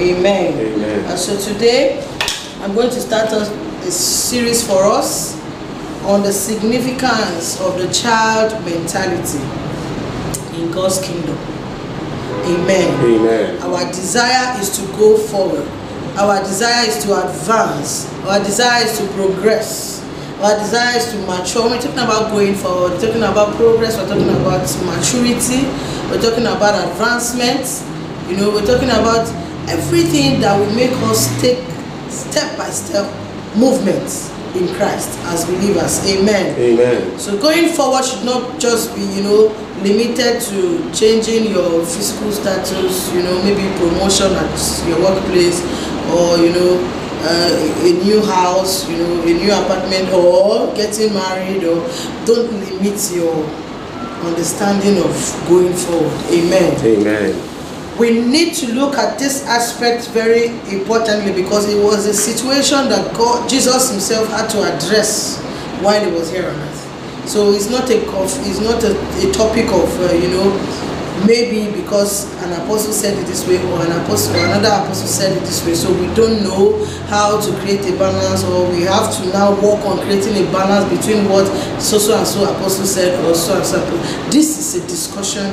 Amen. Amen. And so today, I'm going to start a, a series for us on the significance of the child mentality in God's kingdom. Amen. Amen. Our desire is to go forward. Our desire is to advance. Our desire is to progress. Our desire is to mature. We're talking about going forward. We're talking about progress. We're talking about maturity. We're talking about advancement. You know, we're talking about everything that will make us take step by step movements in Christ as believers. Amen. Amen. So going forward should not just be, you know, limited to changing your physical status, you know, maybe promotion at your workplace or, you know, uh, a new house, you know, a new apartment or getting married or don't limit your understanding of going forward. Amen Amen. We need to look at this aspect very importantly because it was a situation that God, Jesus himself had to address while he was here on earth. So it's not a it's not a, a topic of uh, you know maybe because an apostle said it this way or an apostle or another apostle said it this way. So we don't know how to create a balance or we have to now work on creating a balance between what so so and so apostle said or so and so. This is a discussion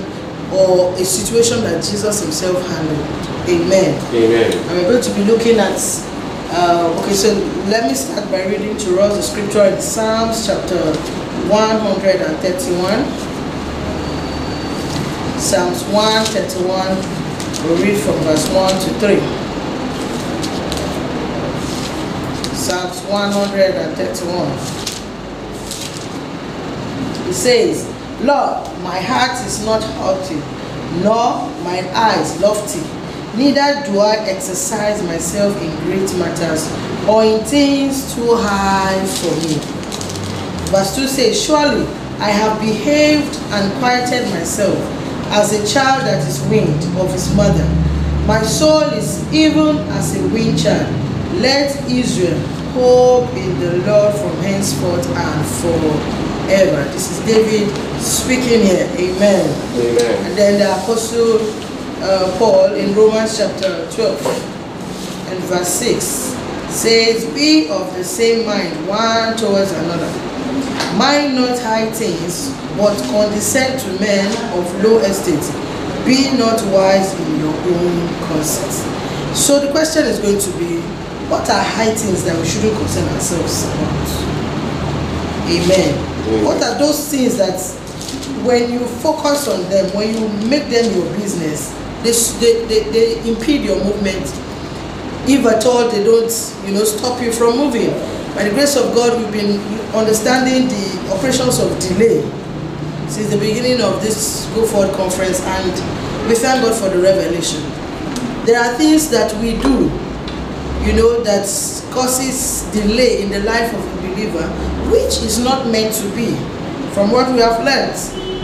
or a situation that Jesus himself handled. Amen. Amen. And we're going to be looking at, uh, okay, so let me start by reading to us the scripture in Psalms chapter 131. Psalms 131, we'll read from verse 1 to 3. Psalms 131. It says, Lord, my heart is not haughty, nor mine eyes lofty. Neither do I exercise myself in great matters or in things too high for me. Verse 2 says, Surely I have behaved and quieted myself as a child that is weaned of his mother. My soul is even as a weaned child. Let Israel hope in the Lord from henceforth and forever. This is David speaking here. Amen. Amen. And then the Apostle uh, Paul in Romans chapter 12 and verse 6 says, Be of the same mind one towards another. Mind not high things, but condescend to men of low estate. Be not wise in your own conceit. So the question is going to be, what are high things that we shouldn't concern ourselves about? Amen. Mm. What are those things that when you focus on them, when you make them your business, they, they, they, they impede your movement. If at all they don't, you know, stop you from moving. By the grace of God, we've been understanding the operations of delay since the beginning of this Go Forward conference, and we thank God for the revelation. There are things that we do, you know, that causes delay in the life of a believer, which is not meant to be. From what we have learned,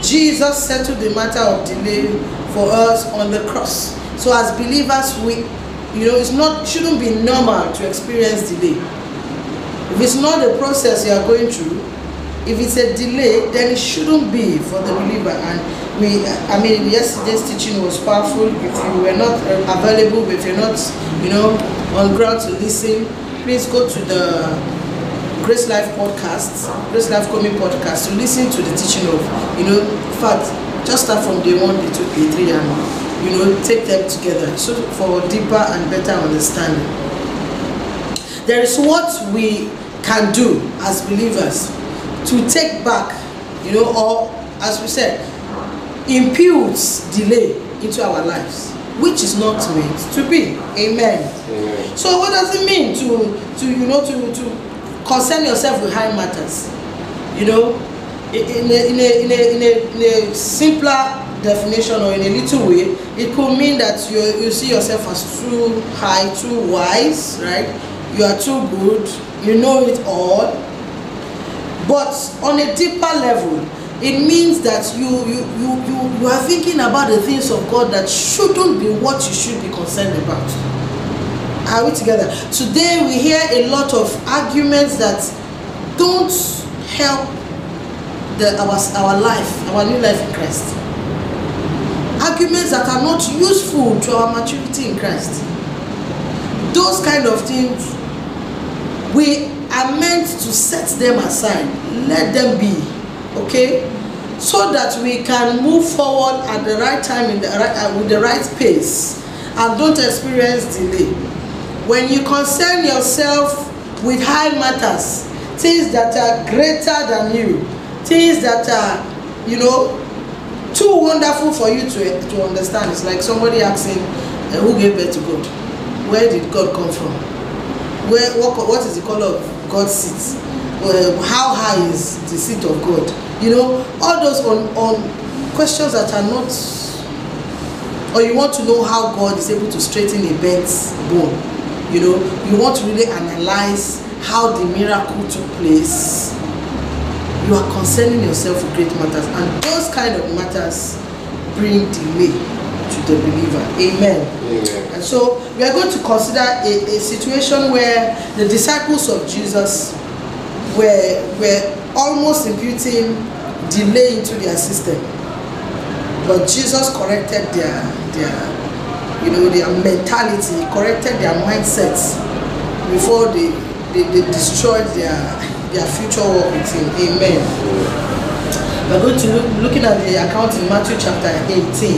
Jesus settled the matter of delay for us on the cross. So as believers, we, you know, it's not shouldn't be normal to experience delay. If it's not a process you are going through, if it's a delay, then it shouldn't be for the believer. And we, I mean, yesterday's teaching was powerful. If you were not available, if you're not, you know, on ground to listen, please go to the Grace Life podcast, Grace Life Coming podcast to listen to the teaching of, you know, in fact, just start from day one, day two, day three, and you know, take them together so for deeper and better understanding. There is what we can do as believers to take back, you know, or as we said, imputes delay into our lives, which is not meant to be. Amen. Amen. So what does it mean to to you know to to concern yourself with high matters? You know, in a, in a, in a, in a, in a simpler definition or in a little way, it could mean that you you see yourself as too high, too wise, right? You are too good, you know it all. But on a deeper level, it means that you you you you, you are thinking about the things of God that shouldn't be what you should be concerned about. Are we together? Today we hear a lot of arguments that don't help the our our life, our new life in Christ. Arguments that are not useful to our maturity in Christ. those kind of things we are meant to set them aside let them be okay? So that we can move forward at the right time in the right, uh, with the right pace and don't experience delay. When you concern yourself with high matters things that are greater than you things that are you know too wonderful for you to to understand. It's like somebody asking uh, who gave birth to god? Where did god come from? Where what, what is the color of god's seat well, how high is the seat of god? You know all those on on questions that are not or you want to know how god is able to straighten a bent bone you know you want to really analyze how the miracle took place you are concerning yourself with great matters and those kind of matters bring delay to the believer. Amen, Amen. and so we are going to consider a, a situation where the disciples of jesus were were almost imputing delay into their system. But jesus corrected their their you know their mentality corrected their mindsets before they they, they destroyed their their future work with him. Amen. We're going to look looking at the account in matthew chapter 18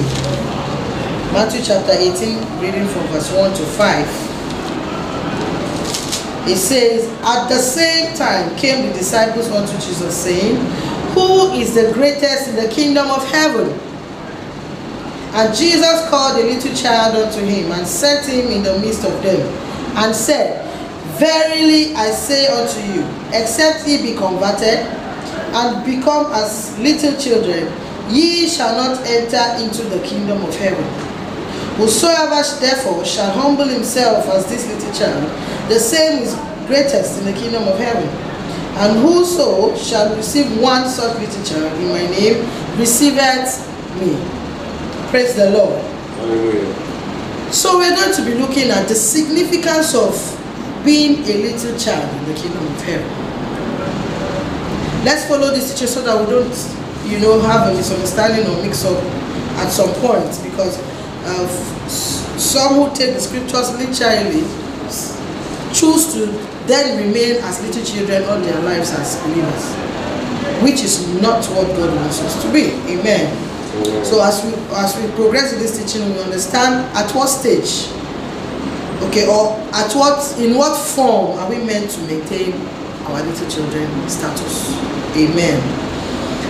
matthew chapter 18 reading from verse 1 to 5 it says, At the same time came the disciples unto Jesus, saying, Who is the greatest in the kingdom of heaven? And Jesus called a little child unto him, and set him in the midst of them, and said, Verily I say unto you, except ye be converted, and become as little children, ye shall not enter into the kingdom of heaven. Whosoever therefore shall humble himself as this little child, the same is greatest in the kingdom of heaven. And whoso shall receive one such little child in my name, receiveth me. Praise the Lord. Hallelujah. So we're going to be looking at the significance of being a little child in the kingdom of heaven. Let's follow this teaching so that we don't, you know, have a misunderstanding or mix up at some point because uh, some who take the scriptures literally choose to then remain as little children all their lives as believers, which is not what God wants us to be. Amen. Amen. So as we as we progress in this teaching, we understand at what stage, okay, or at what in what form are we meant to maintain our little children status? Amen.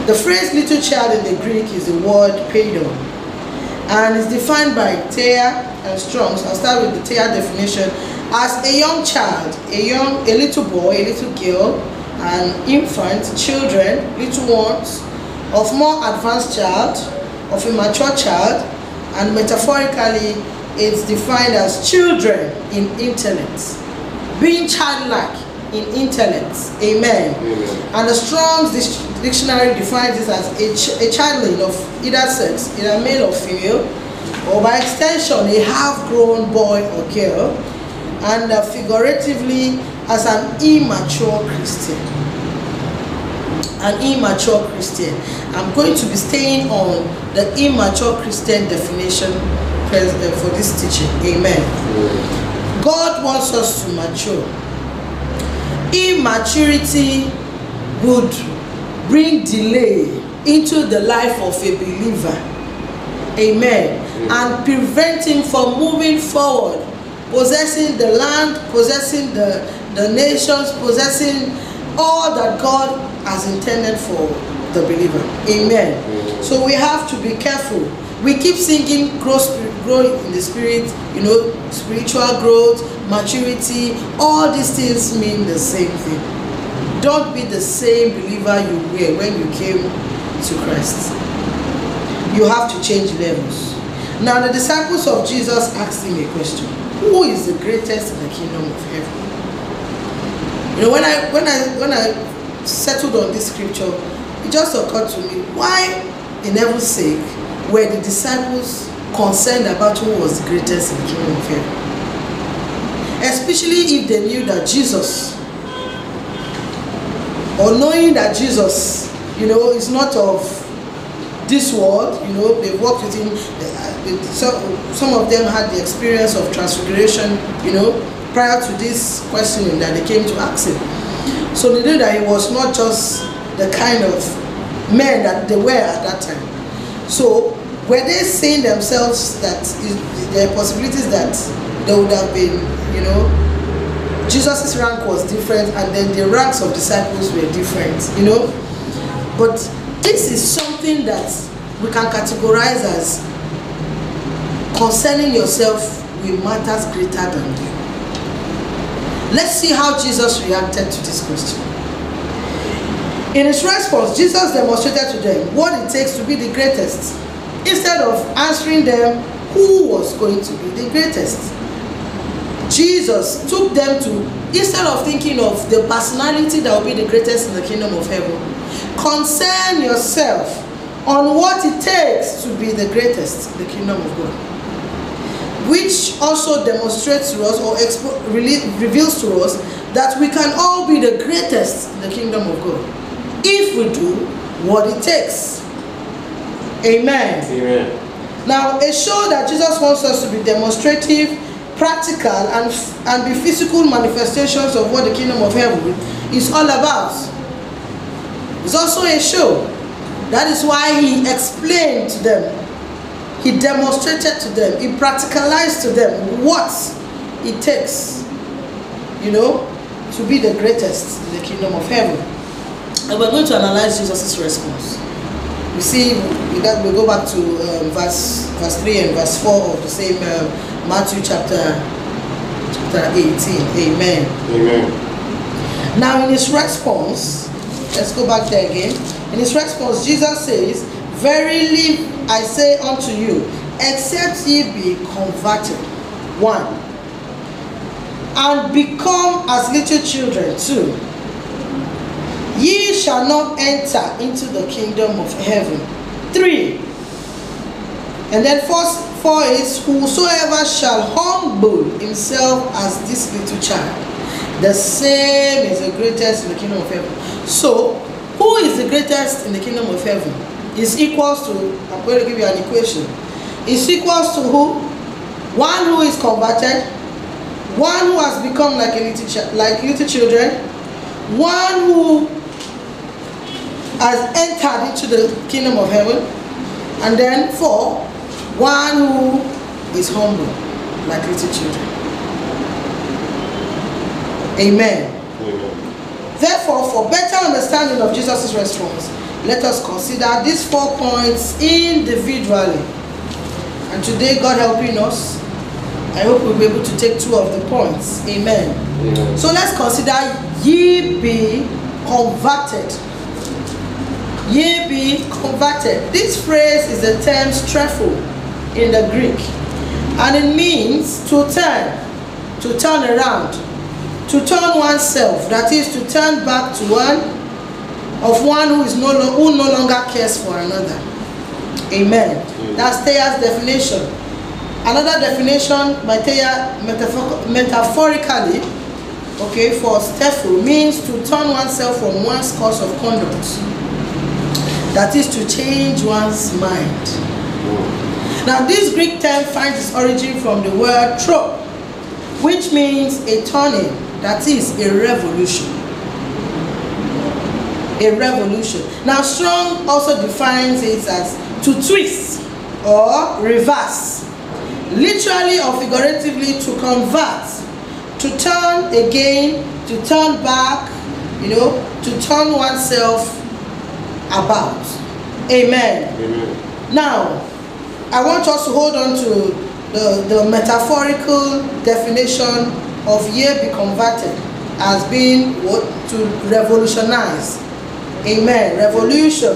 The phrase "little child" in the Greek is the word "paidion," and is defined by Thayer and Strong. So I'll start with the Thayer definition. As a young child, a young, a little boy, a little girl, an infant, children, little ones, of more advanced child, of a mature child, and metaphorically, it's defined as children in intellect, being childlike in intellect. Amen. Amen. And the Strong's Dictionary defines this as a, ch- a childling of either sex, either male or female, or by extension, a half-grown boy or girl, and uh, figuratively as an immature Christian. An immature Christian. I'm going to be staying on the immature Christian definition uh, for this teaching. Amen. Amen. God wants us to mature. Immaturity would bring delay into the life of a believer. Amen. And prevent him from moving forward, possessing the land, possessing the, the nations, possessing all that God has intended for the believer. Amen. So we have to be careful. We keep singing spirit, grow in the spirit, you know, spiritual growth, maturity. All these things mean the same thing. Don't be the same believer you were when you came to Christ. You have to change levels. Now the disciples of Jesus asked him a question. Who is the greatest in the kingdom of heaven? You know, when I when I when I settled on this scripture, it just occurred to me why, in heaven's sake, were the disciples concerned about who was the greatest in the kingdom of heaven? Especially if they knew that Jesus, or knowing that Jesus, you know, is not of this world. You know, they've walked with him. Uh, some, some of them had the experience of transfiguration, you know, prior to this questioning that they came to ask him. So they knew that he was not just the kind of men that they were at that time. So were they seeing themselves that there are possibilities that they would have been, you know, Jesus' rank was different and then the ranks of disciples were different, you know. But this is something that we can categorize as concerning yourself with matters greater than you. Let's see how Jesus reacted to this question. In his response, Jesus demonstrated to them what it takes to be the greatest instead of answering them who was going to be the greatest. Jesus took them to, instead of thinking of the personality that will be the greatest in the kingdom of heaven, concern yourself on what it takes to be the greatest in the kingdom of God. Which also demonstrates to us or expo- reveals to us that we can all be the greatest in the kingdom of God if we do what it takes. Amen. Amen. Now, a show that Jesus wants us to be demonstrative, practical, and, and be physical manifestations of what the kingdom of heaven is all about. It's also a show. That is why he explained to them, he demonstrated to them, he practicalized to them what it takes, you know, to be the greatest in the kingdom of heaven. And we're going to analyze Jesus' response. We see, we go back to um, verse, verse 3 and verse 4 of the same um, Matthew chapter, chapter 18. Amen. Amen. Now, in his response, let's go back there again. In his response, Jesus says, Verily I say unto you, except ye be converted, one, and become as little children, two, ye shall not enter into the kingdom of heaven. Three. And then first four is whosoever shall humble himself as this little child, the same is the greatest in the kingdom of heaven. So, who is the greatest in the kingdom of heaven? Is equals to, I'm going to give you an equation. Is equals to who? One who is converted, one who has become like a little like little children, one who has entered into the kingdom of heaven. And then four, one who is humble, like little children. Amen. Amen. Therefore, for better understanding of Jesus' response, let us consider these four points individually. And today, God helping us, I hope we'll be able to take two of the points. Amen. Amen. So let's consider ye be converted ye be converted. This phrase is the term strepho in the Greek, and it means to turn, to turn around, to turn oneself. That is to turn back to one of one who is no who no longer cares for another. Amen. That's Thayer's definition. Another definition by Thea metaphor- metaphorically, okay, for strepho means to turn oneself from one's course of conduct that is to change one's mind. Now, this Greek term finds its origin from the word trop, which means a turning, that is a revolution. A revolution. Now, Strong also defines it as to twist or reverse, literally or figuratively to convert, to turn again, to turn back, you know, to turn oneself about. Amen. Amen. Now, I want us to hold on to the, the metaphorical definition of ye be converted as being what to revolutionize. Amen. Revolution.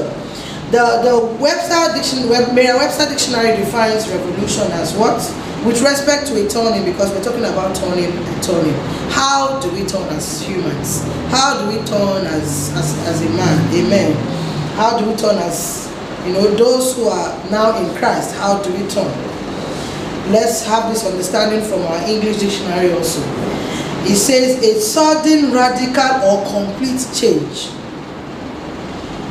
The the Webster dictionary, Merriam-Webster dictionary defines revolution as what? With respect to a turning, because we're talking about turning and turning. How do we turn as humans? How do we turn as as, as a man? Amen. How do we turn as you know those who are now in Christ? How do we turn? Let's have this understanding from our English dictionary also. It says a sudden, radical, or complete change.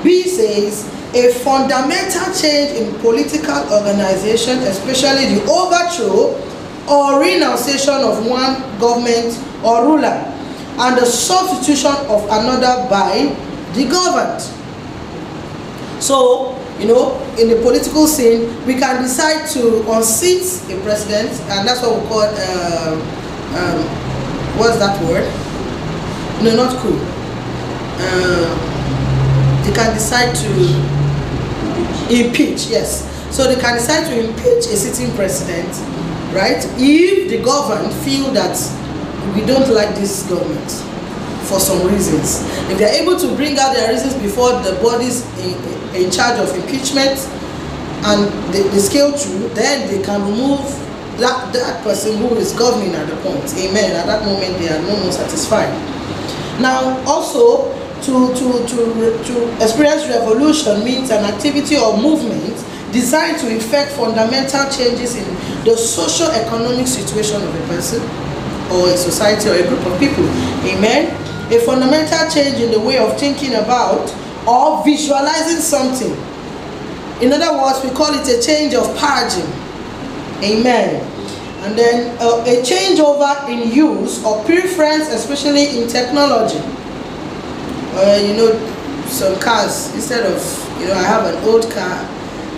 B says a fundamental change in political organization, especially the overthrow or renunciation of one government or ruler, and the substitution of another by the governed. So, you know, in the political scene, we can decide to unseat a president, and that's what we call, uh, um, what's that word? No, not coup. Uh, they can decide to impeach, yes. So they can decide to impeach a sitting president, right? If the government feel that we don't like this government for some reasons. If they're able to bring out their reasons before the bodies in, in charge of impeachment and they scale through, then they can remove that, that person who is governing at the point. Amen. At that moment, they are no more satisfied. Now, also, to, to, to, to experience revolution means an activity or movement designed to effect fundamental changes in the socio-economic situation of a person or a society or a group of people. Amen. A fundamental change in the way of thinking about or visualizing something. In other words, we call it a change of paradigm. Amen. And then uh, a changeover in use or preference, especially in technology. Uh, you know, some cars, instead of, you know, I have an old car,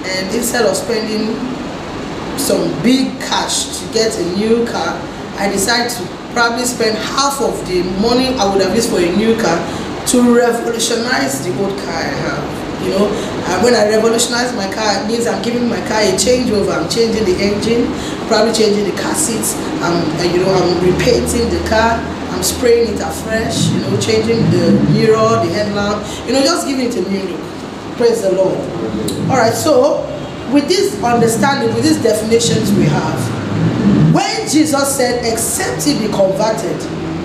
and instead of spending some big cash to get a new car, I decide to probably spend half of the money I would have used for a new car to revolutionize the old car I have. You know, and when I revolutionize my car, it means I'm giving my car a changeover. I'm changing the engine, probably changing the car seats. I'm, uh, you know, I'm repainting the car. I'm spraying it afresh. You know, changing the mirror, the headlamp. You know, just giving it a new look. Praise the Lord. All right. So, with this understanding, with these definitions we have, Jesus said, "Except he be converted,"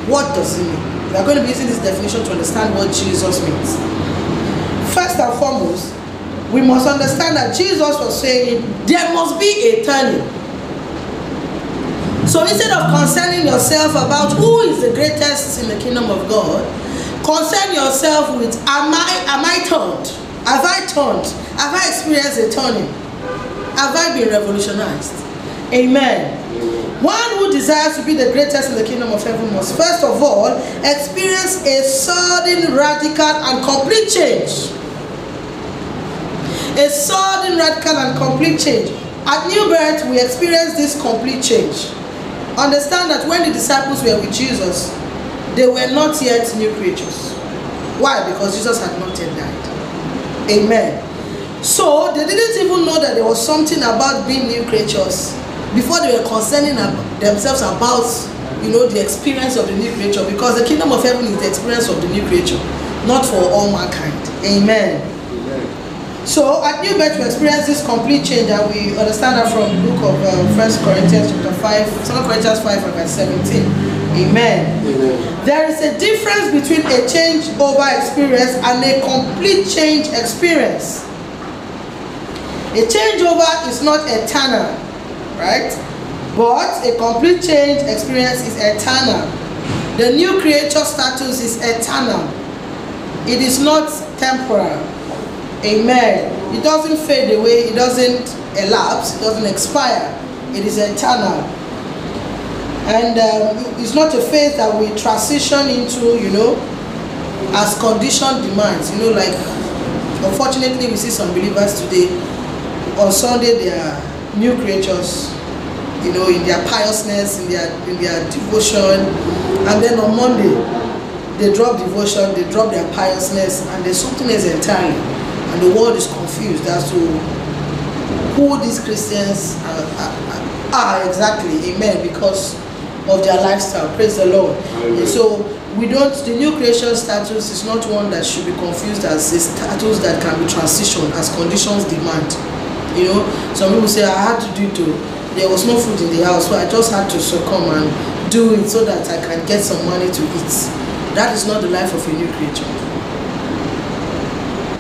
what does it mean? We are going to be using this definition to understand what Jesus means. First and foremost, we must understand that Jesus was saying there must be a turning. So instead of concerning yourself about who is the greatest in the kingdom of God, concern yourself with am I am I turned? Have I turned? Have I experienced a turning? Have I been revolutionized? Amen. One who desires to be the greatest in the kingdom of heaven must first of all experience a sudden, radical, and complete change a sudden, radical, and complete change. At New Birth, we experience this complete change. Understand that when the disciples were with Jesus, they were not yet new creatures. Why? Because Jesus had not yet died. Amen. So they didn't even know that there was something about being new creatures before they were concerning themselves about you know the experience of the new creature because the kingdom of heaven is the experience of the new creature, not for all mankind. Amen. So at New Birth, we experience this complete change, and we understand that from the book of uh, 1 Corinthians chapter 5, 2 Corinthians 5 and verse 17. Amen. Amen. There is a difference between a change over experience and a complete change experience. A changeover is not eternal, right? But a complete change experience is eternal. The new creature status is eternal. It is not temporal. Amen. It doesn't fade away, it doesn't elapse, it doesn't expire. It is eternal. And um, it's not a faith that we transition into, you know, as condition demands. You know, like, unfortunately, we see some believers today, on Sunday, they are new creatures, you know, in their piousness, in their, in their devotion. And then on Monday, they drop devotion, they drop their piousness, and there's something else entirely and the world is confused as to who these Christians are, are, are exactly, amen, because of their lifestyle. Praise the Lord. And so we don't, the new creation status is not one that should be confused as a status that can be transitioned as conditions demand. You know, some people say, I had to do it too. There was no food in the house, so I just had to succumb and do it so that I can get some money to eat. That is not the life of a new creature.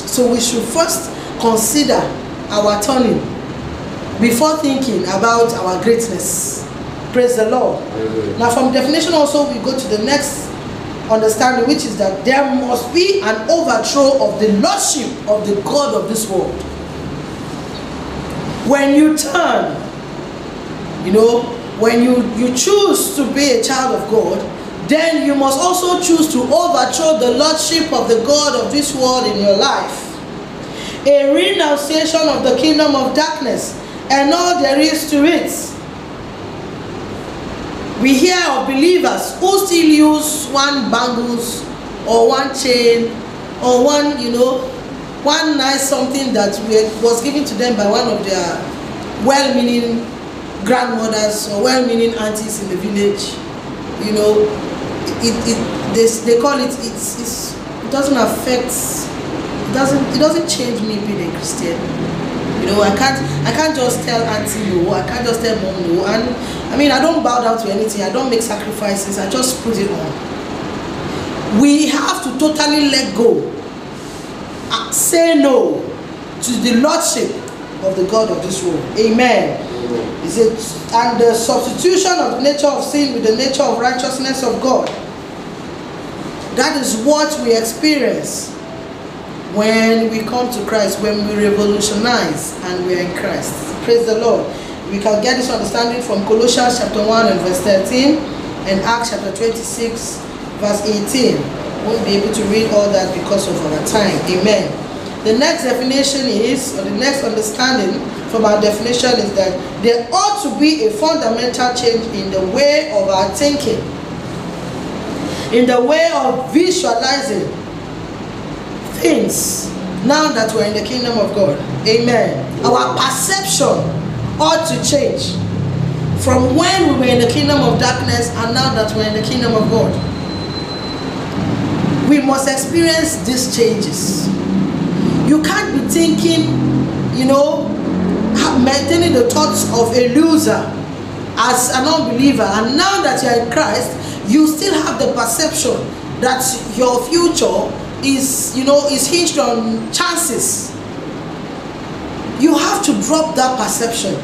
So we should first consider our turning before thinking about our greatness. Praise the Lord. Amen. Now, from definition, also we go to the next understanding, which is that there must be an overthrow of the lordship of the God of this world. When you turn, you know, when you, you choose to be a child of God, then you must also choose to overthrow the lordship of the God of this world in your life. A renunciation of the kingdom of darkness and all there is to it. We hear of believers who still use one bangles or one chain or one, you know, one nice something that was given to them by one of their well-meaning grandmothers or well-meaning aunties in the village. You know, it, it they, they call it it's, it's it doesn't affect it doesn't it doesn't change me being a Christian you know, I can't I can't just tell auntie no, I can't just tell mom no. And I mean I don't bow down to anything, I don't make sacrifices, I just put it on. We have to totally let go. Say no to the lordship of the God of this world. Amen. Is it and the substitution of the nature of sin with the nature of righteousness of God. That is what we experience when we come to Christ, when we revolutionize and we are in Christ. Praise the Lord. We can get this understanding from Colossians chapter 1 and verse 13 and Acts chapter 26 verse 18. Won't be able to read all that because of our time. Amen. The next definition is, or the next understanding from our definition is that there ought to be a fundamental change in the way of our thinking, in the way of visualizing things now that we're in the kingdom of God. Amen. Our perception ought to change from when we were in the kingdom of darkness and now that we're in the kingdom of God. We must experience these changes. You can't be thinking, you know, maintaining the thoughts of a loser as an unbeliever, and now that you're in Christ, you still have the perception that your future is you know is hinged on chances. You have to drop that perception.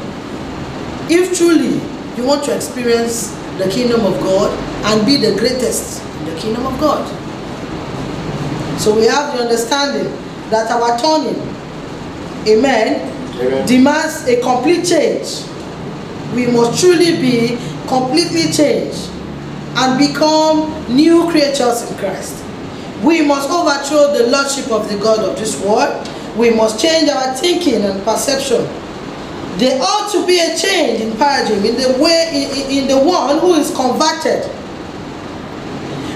If truly you want to experience the kingdom of god and be the greatest in the kingdom of god so we have the understanding that our turning amen, amen. demands a complete change we must truly be completely changed and become new creatures in christ we must overthrow the lordship of the God of this world. We must change our thinking and perception. There ought to be a change in paradigm in the way in, in the one who is converted.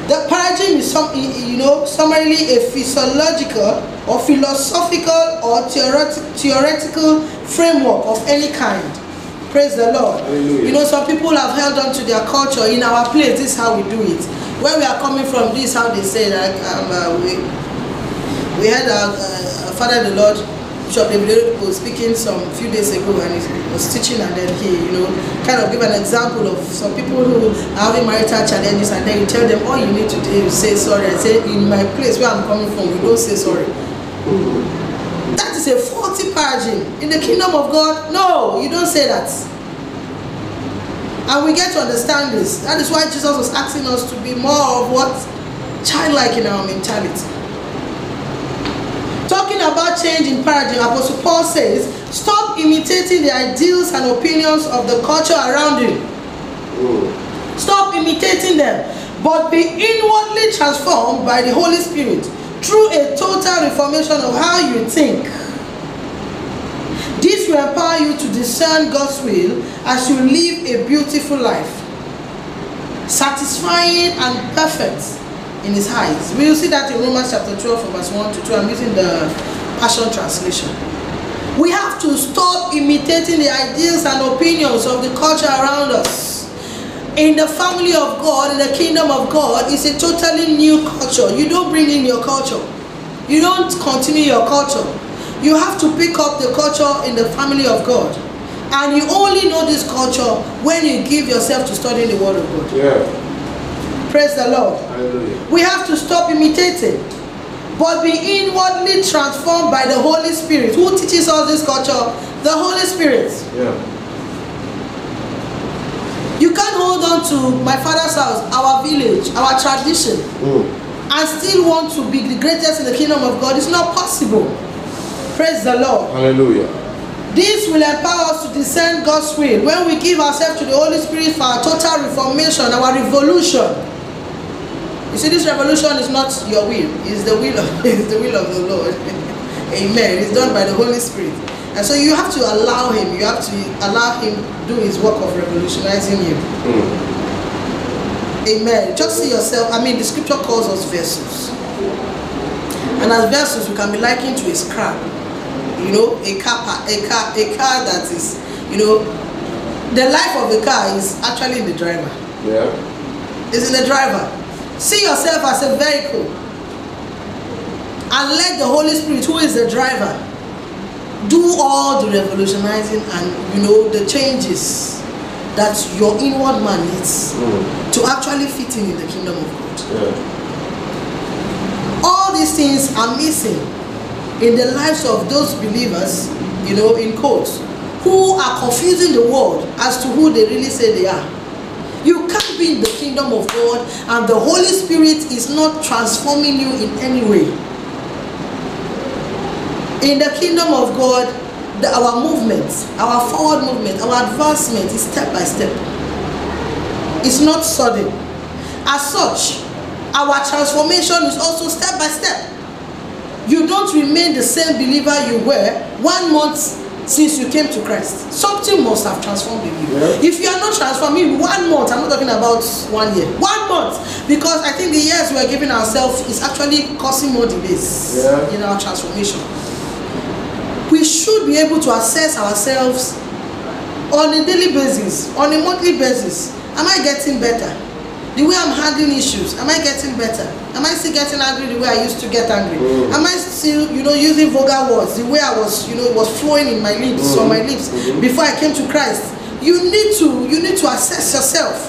The paradigm is some, you know, summarily a physiological or philosophical or theoretic, theoretical framework of any kind. Praise the Lord. Hallelujah. You know, some people have held on to their culture. In our place, this is how we do it where we are coming from, this how they say that um, uh, we we had our uh, father the Lord David was speaking some few days ago and he was teaching and then he you know kind of give an example of some people who are having marital challenges and then you tell them all you need to do is say sorry. I say in my place where I'm coming from we don't say sorry. That is a faulty paradigm. In the kingdom of God, no, you don't say that. And we get to understand this. That is why Jesus was asking us to be more of what? Childlike in our mentality. Talking about change in paradigm, Apostle Paul says, stop imitating the ideals and opinions of the culture around you. Stop imitating them, but be inwardly transformed by the Holy Spirit through a total reformation of how you think. This will empower you to discern God's will as you live a beautiful life, satisfying and perfect in His eyes. We will see that in Romans chapter 12, from verse 1 to 2. I'm using the Passion Translation. We have to stop imitating the ideas and opinions of the culture around us. In the family of God, in the kingdom of God, it's a totally new culture. You don't bring in your culture. You don't continue your culture you have to pick up the culture in the family of God. And you only know this culture when you give yourself to studying the Word of God. Yeah. Praise the Lord. Hallelujah. We have to stop imitating, but be inwardly transformed by the Holy Spirit. Who teaches us this culture? The Holy Spirit. Yeah. You can't hold on to my father's house, our village, our tradition, Mm. and still want to be the greatest in the kingdom of God. It's not possible. Praise the Lord. Hallelujah. This will empower us to discern God's will when we give ourselves to the Holy Spirit for our total reformation, our revolution. You see, this revolution is not your will; it's the will of it's the will of the Lord. Amen. It's done by the Holy Spirit, and so you have to allow Him. You have to allow Him do His work of revolutionizing you. Mm. Amen. Just see yourself. I mean, the Scripture calls us vessels, and as vessels, we can be likened to a scrap. You know, a car, a car, a car that is, you know, the life of the car is actually in the driver. Yeah. It's in the driver. See yourself as a vehicle, and let the Holy Spirit, who is the driver, do all the revolutionizing and you know the changes that your inward man needs Mm. to actually fit in in the kingdom of God. Yeah. All these things are missing in the lives of those believers, you know, in quotes, who are confusing the world as to who they really say they are. You can't be in the kingdom of God and the Holy Spirit is not transforming you in any way. In the kingdom of God, the, our movement, our forward movement, our advancement is step by step. It's not sudden. As such, our transformation is also step by step. You don't remain the same believer you were one month since you came to Christ. Something must have transformed in you. Yeah. If you are not transformed in one month, I'm not talking about one year, one month, because I think the years we are giving ourselves is actually causing more delays Yeah. in our transformation. We should be able to assess ourselves on a daily basis, on a monthly basis. Am I getting better? The way I'm handling issues, am I getting better? Am I still getting angry the way I used to get angry? Mm. Am I still, you know, using vulgar words the way I was, you know, it was flowing in my lips Mm. on my lips Mhm. before I came to Christ? You need to, you need to assess yourself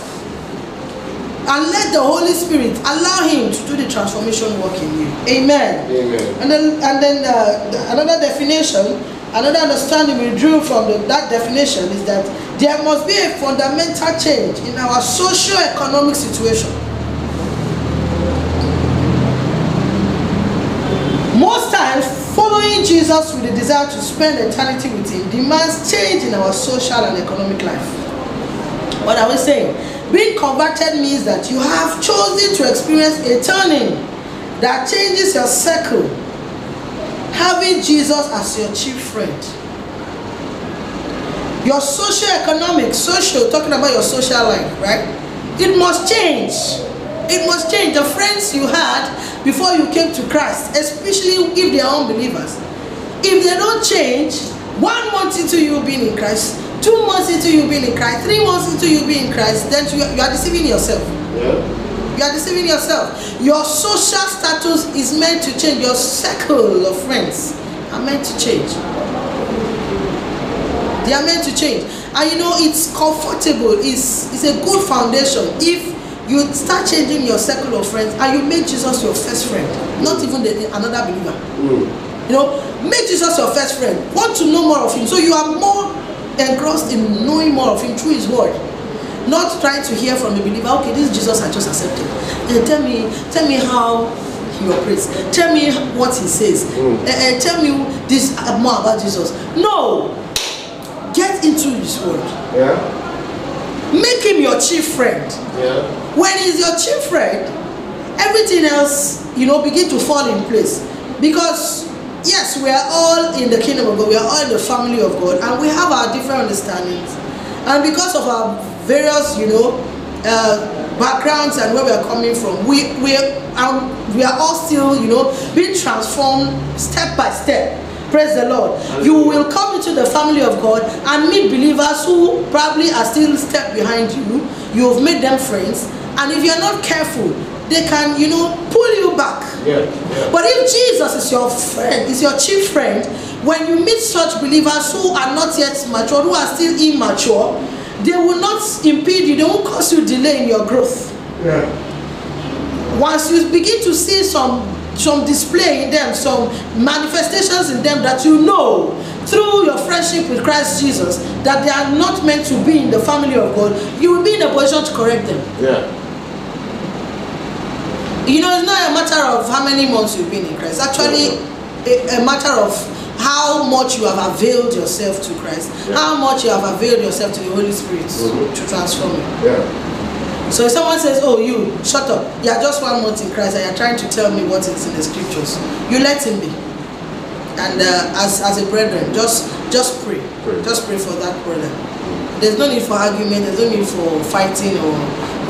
and let the Holy Spirit allow Him to do the transformation work in you. Amen. Amen. And then, and then uh, another definition, another understanding we drew from the, that definition is that there must be a fundamental change in our socio-economic situation. Most times, following Jesus with the desire to spend eternity with Him demands change in our social and economic life. What are we saying? Being converted means that you have chosen to experience a turning that changes your circle, having Jesus as your chief friend. Your socio-economic, social, talking about your social life, right? It must change. It must change. The friends you had before you came to Christ, especially if they are unbelievers, if they don't change, one month into you being in Christ, two months into you being in Christ, three months into you being in Christ, then you, you are deceiving yourself. Yeah. You are deceiving yourself. Your social status is meant to change. Your circle of friends are meant to change. They are meant to change. And you know, it's comfortable. It's, it's a good foundation if you start changing your circle of friends and you make Jesus your first friend, not even the, another believer. Mm. You know, make Jesus your first friend. Want to know more of Him. So you are more engrossed in knowing more of Him through His Word. Not trying to hear from the believer, okay, this Jesus I just accepted. And tell me, tell me how He operates. Tell me what He says. Mm. Eh, eh, tell me this uh, more about Jesus. No! Get into His Word. Yeah. Make Him your chief friend. Yeah. When He's your chief friend, everything else, you know, begin to fall in place. Because yes, we are all in the kingdom of God, we are all in the family of God, and we have our different understandings. And because of our various, you know, uh, backgrounds and where we are coming from, we we are we are all still, you know, being transformed step by step. Praise the Lord. You will come into the family of God and meet believers who probably are still step behind you. You have made them friends, and if you are not careful, they can, you know, pull you back. Yeah. Yeah. But if Jesus is your friend, is your chief friend, when you meet such believers who are not yet mature, who are still immature, they will not impede you, they won't cause you delay in your growth. Yeah. Once you begin to see some some display in them, some manifestations in them that you know through your friendship with Christ Jesus that they are not meant to be in the family of God, you will be in a position to correct them. Yeah. You know, it's not a matter of how many months you've been in Christ. Actually, a, a matter of how much you have availed yourself to Christ, Yeah. how much you have availed yourself to the Holy Spirit Mhm. to transform you. Yeah. So if someone says, "Oh, you shut up," you are just one month in Christ, and you're trying to tell me what is in the scriptures, you let him be. And uh, as as a brethren, just just pray, Pray. just pray for that brother. There's no need for argument. There's no need for fighting or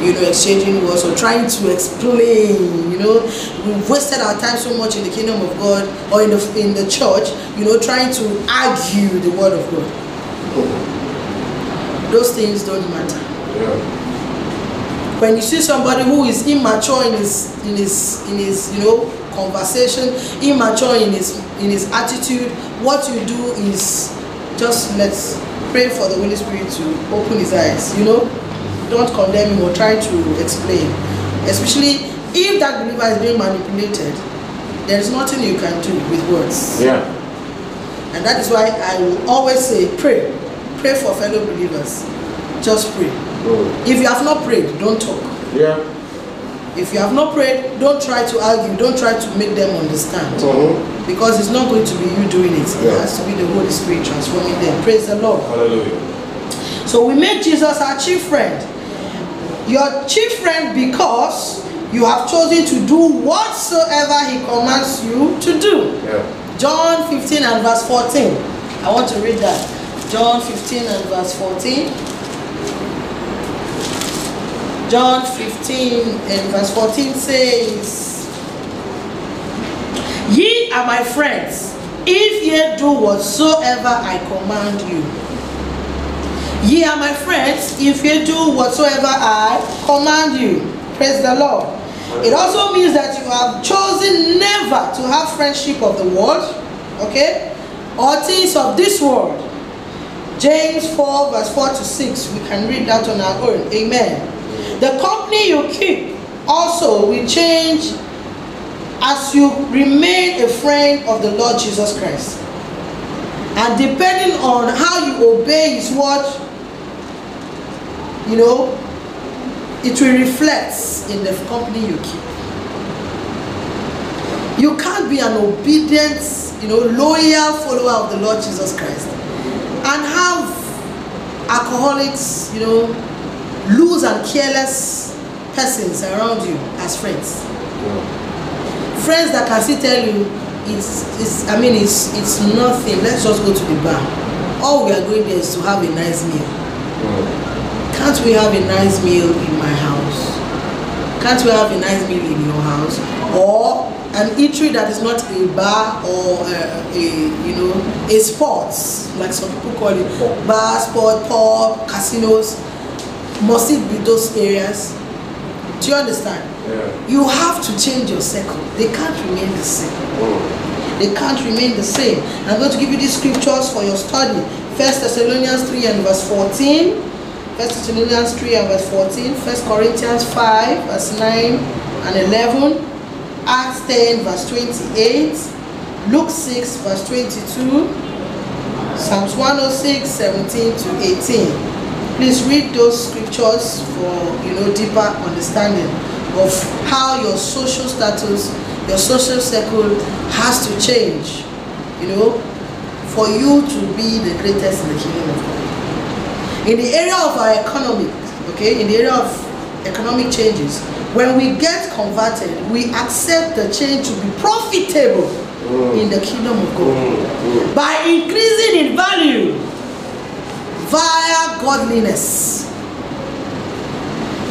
you know exchanging words or trying to explain. You know, we've wasted our time so much in the kingdom of God or in the in the church. You know, trying to argue the word of God. Those things don't matter Yeah. When you see somebody who is immature in his in his in his you know conversation immature in his in his attitude what you do is just let's pray for the holy spirit to open his eyes you know? Don't condemn him or try to explain. Especially if that believer is being manipulated there is nothing you can do with words. Yeah. and that is why i will always say pray. Pray for fellow believers. Just pray Mm. if you have not prayed don't talk Yeah. If you have not prayed, don't try to argue, don't try to make them understand. Mm-hmm. Because it's not going to be you doing it. Yeah. It has to be the Holy Spirit transforming them. Praise the Lord. Hallelujah. So we make Jesus our chief friend. Your chief friend because you have chosen to do whatsoever he commands you to do. Yeah. John 15 and verse 14. I want to read that. John 15 and verse 14. John 15 and verse 14 says, Ye are my friends, if ye do whatsoever I command you. Ye are my friends, if ye do whatsoever I command you. Praise the Lord. It also means that you have chosen never to have friendship of the world, okay, or things of this world. James 4, verse 4 to 6. We can read that on our own. Amen. The company you keep also will change as you remain a friend of the Lord Jesus Christ. And depending on how you obey His word, you know, it will reflect in the company you keep. You can't be an obedient, you know, loyal follower of the Lord Jesus Christ and have alcoholics, you know, loose and careless persons around you as friends. Yeah. Friends that can still tell you it's, it's I mean it's it's nothing. Let's just go to the bar. All we are going there is to have a nice meal. Mm. Can't we have a nice meal in my house? Can't we have a nice meal in your house? Or an eatery that is not a bar or a, a you know a sports like some people call it bar, sport, pub, casinos. Must it be those areas? Do you understand? Yeah. You have to change your circle. They can't remain the same. Mm. They can't remain the same. I'm going to give you these scriptures for your study. First Thessalonians 3 and verse 14. First Thessalonians 3 and verse 14. First Corinthians 5 verse 9 and 11. Acts 10 verse 28. Luke 6 verse 22. Psalms 106, 17 to 18. Please read those scriptures for you know deeper understanding of how your social status, your social circle has to change, you know, for you to be the greatest in the kingdom of God. In the area of our economy, okay, in the area of economic changes, when we get converted, we accept the change to be profitable in the kingdom of God Mm. Mm. by increasing in value via godliness.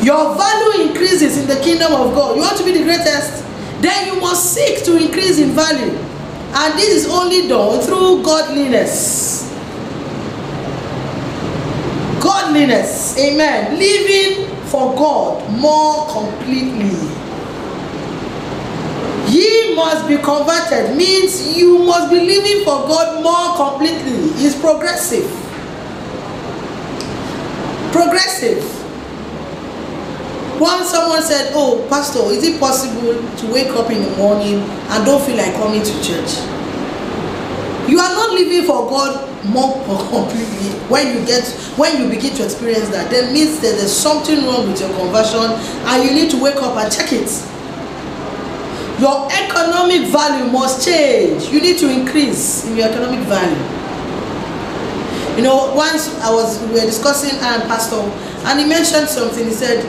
Your value increases in the kingdom of God. You want to be the greatest? Then you must seek to increase in value. And this is only done through godliness. Godliness. Amen. Living for God more completely. Ye must be converted means you must be living for God more completely. It's progressive. Progressive. Once someone said, Oh, Pastor, is it possible to wake up in the morning and don't feel like coming to church? you are not living for god more completely when you get when you begin to experience that then means that there's something wrong with your conversion and you need to wake up and check it your economic value must change you need to increase in your economic value you know once i was we were discussing and pastor and he mentioned something. He said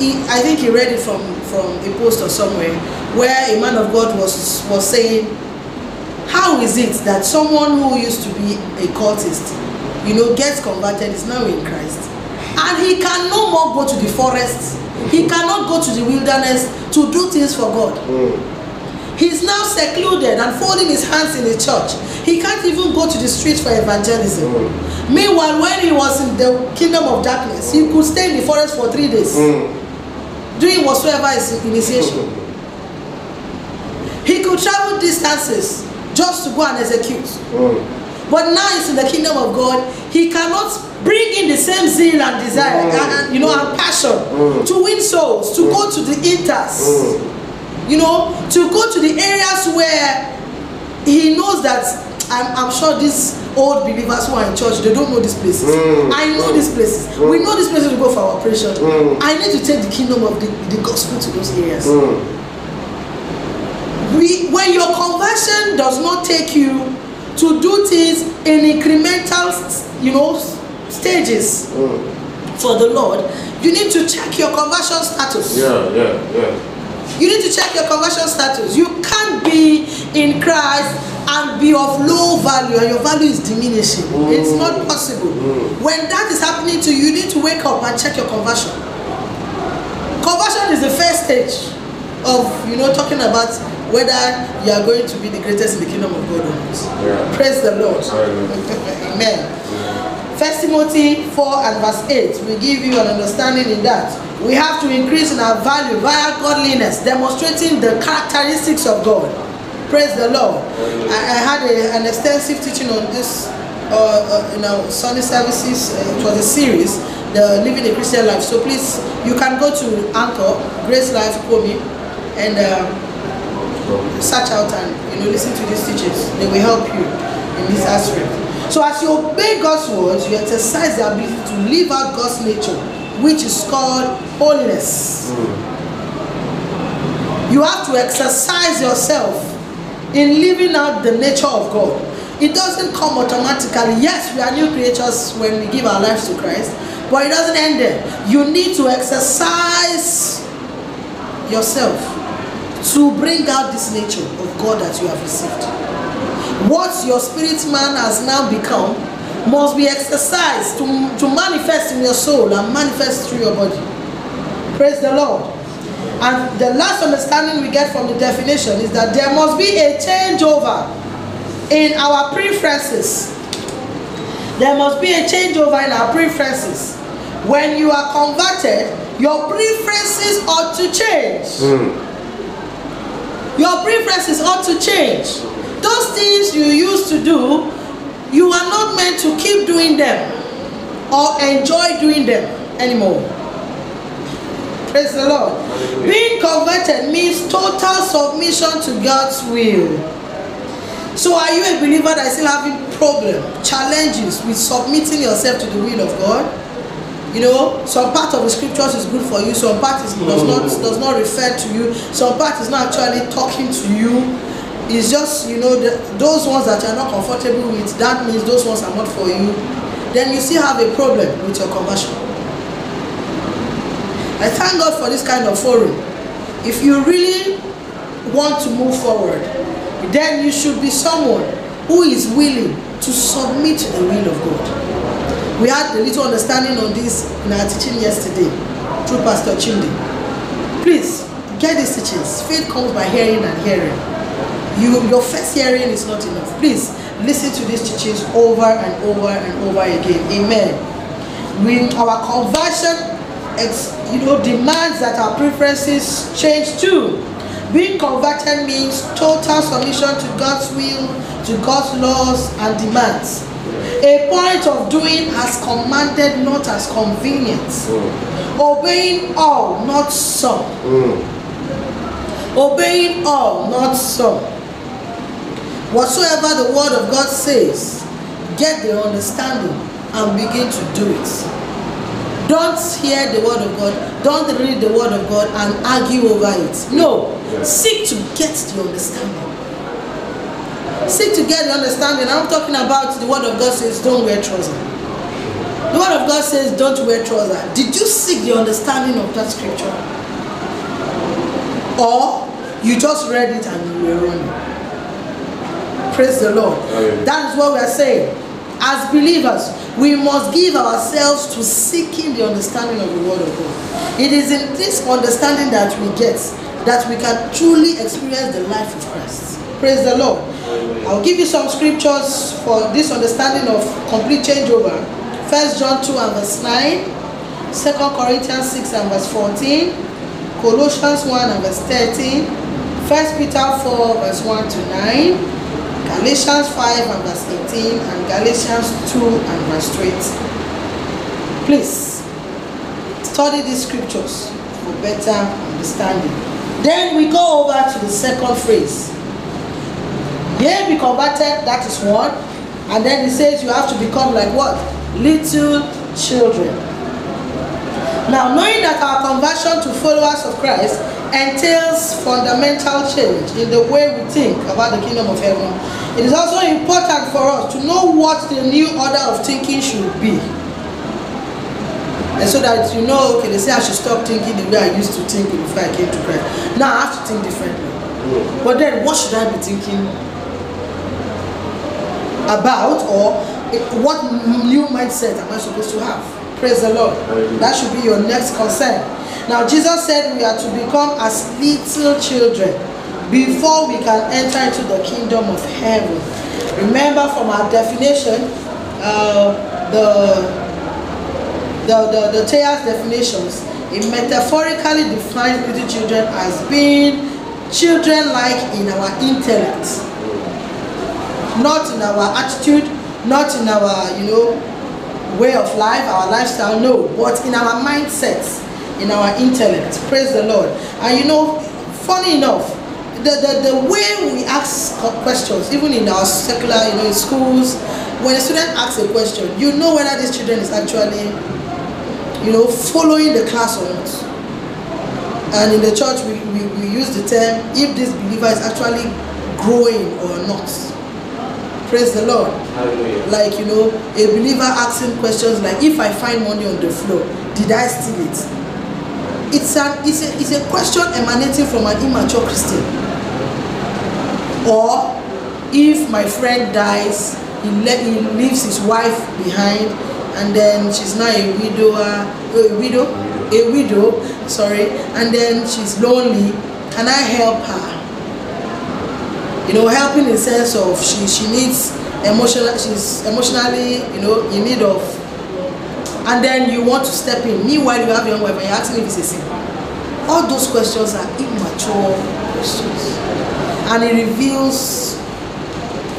he i think he read it from from a post or somewhere where a man of god was was saying how is it that someone who used to be a cultist you know gets converted is now in christ? And he can no more go to the forest. He cannot go to the wilderness to do things for god mm. He's now secluded and folding his hands in the church. He can't even go to the street for evangelism. Meanwhile when he was in the kingdom of darkness he could stay in the forest for three days doing whatsoever is initiation. He could travel distances just to go and execute. But now he's in the kingdom of god. He cannot bring in the same zeal and desire Mm. and, you know and passion Mm. to win souls to go to the inters you know to go to the areas where he knows that I'm, I'm sure these old believers who are in church they don't know these places Mm. i know these places Mm. we know these places to go for our operation Mm. i need to take the kingdom of the, the gospel to those areas Mm. we when your conversion does not take you to do things in incremental you know stages Mm. for the lord you need to check your conversion status Yeah, yeah, yeah. You need to check your conversion status you can't be in christ and be of low value and your value is diminishing Mm. it's not possible Mm. when that is happening to you you need to wake up and check your conversion conversion is the first stage of you know talking about whether you are going to be the greatest in the kingdom of god or not Yeah. praise the lord Hallelujah. amen First Timothy 4 and verse 8 will give you an understanding in that. We have to increase in our value via godliness, demonstrating the characteristics of God. Praise the Lord. I, I had a, an extensive teaching on this uh, uh, in our Sunday services. Uh, it was a series, the Living a Christian Life. So please, you can go to Anchor, Grace Life, Komi, and uh, search out and you know listen to these teachings. They will help you in this aspect. So as you obey God's words, you exercise the ability to live out God's nature, which is called holiness. Mm. You have to exercise yourself in living out the nature of God. It doesn't come automatically. Yes, we are new creatures when we give our lives to Christ, but it doesn't end there. You need to exercise yourself to bring out this nature of God that you have received. What your spirit man has now become must be exercised to, to manifest in your soul and manifest through your body. Praise the Lord. And the last understanding we get from the definition is that there must be a changeover in our preferences. There must be a changeover in our preferences. When you are converted, your preferences ought to change. Your preferences ought to change. Those things you used to do, you are not meant to keep doing them or enjoy doing them anymore. Praise the Lord. Being converted means total submission to God's will. So are you a believer that is still having problem, challenges with submitting yourself to the will of God? You know, some part of the scriptures is good for you, some part is, does not does not refer to you, some part is not actually talking to you. It's just you know the, those ones that you're not comfortable with. That means those ones are not for you. Then you still have a problem with your conversion. I thank God for this kind of forum. If you really want to move forward, then you should be someone who is willing to submit to the will of God. We had a little understanding on this in our teaching yesterday through Pastor Chindi. Please get these teachings. Faith comes by hearing and hearing. You, your first hearing is not enough. Please listen to these teachings over and over and over again. Amen. We, our conversion, ex, you know, demands that our preferences change too. Being converted means total submission to God's will, to God's laws and demands. A point of doing as commanded, not as convenient. Mm. Obeying all, not some. Mm. Obeying all, not some. Whatsoever the word of God says, get the understanding and begin to do it. Don't hear the word of God, don't read the word of God and argue over it. No, seek to get the understanding. Seek to get the understanding. I'm talking about the word of God says, don't wear trousers. The word of God says, don't wear trousers. Did you seek the understanding of that scripture? Or you just read it and you were running? Praise the Lord. Amen. That is what we are saying. As believers, we must give ourselves to seeking the understanding of the Word of God. It is in this understanding that we get that we can truly experience the life of Christ. Praise the Lord. I'll give you some scriptures for this understanding of complete changeover. First John 2 and verse 9, 2 Corinthians 6 and verse 14, Colossians 1 and verse 13, 1 Peter 4 verse 1 to 9, Galatians 5 and verse 18, and Galatians 2 and verse 20. Please study these scriptures for better understanding. Then we go over to the second phrase. Ye be converted, that is one. And then he says you have to become like what? Little children. Now, knowing that our conversion to followers of Christ entails fundamental change in the way we think about the kingdom of heaven, it is also important for us to know what the new order of thinking should be. And so that you know, okay, they say I should stop thinking the way I used to think before I came to Christ. Now I have to think differently. But then, what should I be thinking about, or what new mindset am I supposed to have? Praise the Lord. That should be your next concern. Now, Jesus said we are to become as little children before we can enter into the kingdom of heaven. Remember from our definition, uh, the the, the, the Thayer's definitions, it metaphorically defines little children as being children like in our intellect, not in our attitude, not in our, you know, way of life, our lifestyle, no, but in our mindsets, in our intellect. Praise the Lord. And you know, funny enough, the, the, the way we ask questions, even in our secular, you know, in schools, when a student asks a question, you know whether this student is actually you know, following the class or not. And in the church, we, we, we use the term if this believer is actually growing or not. Praise the Lord. Hallelujah. Like, you know, a believer asking questions like, if I find money on the floor, did I steal it? It's, an, it's, a, it's a question emanating from an immature Christian. Or if my friend dies, he, le- he leaves his wife behind and then she's now a widower, a widow, a widow, sorry, and then she's lonely. Can I help her? You know, helping in the sense of she she needs emotional, she's emotionally, you know, in need of, and then you want to step in. Meanwhile, you have your wife and you're asking if it's a sin. All those questions are immature questions, and it reveals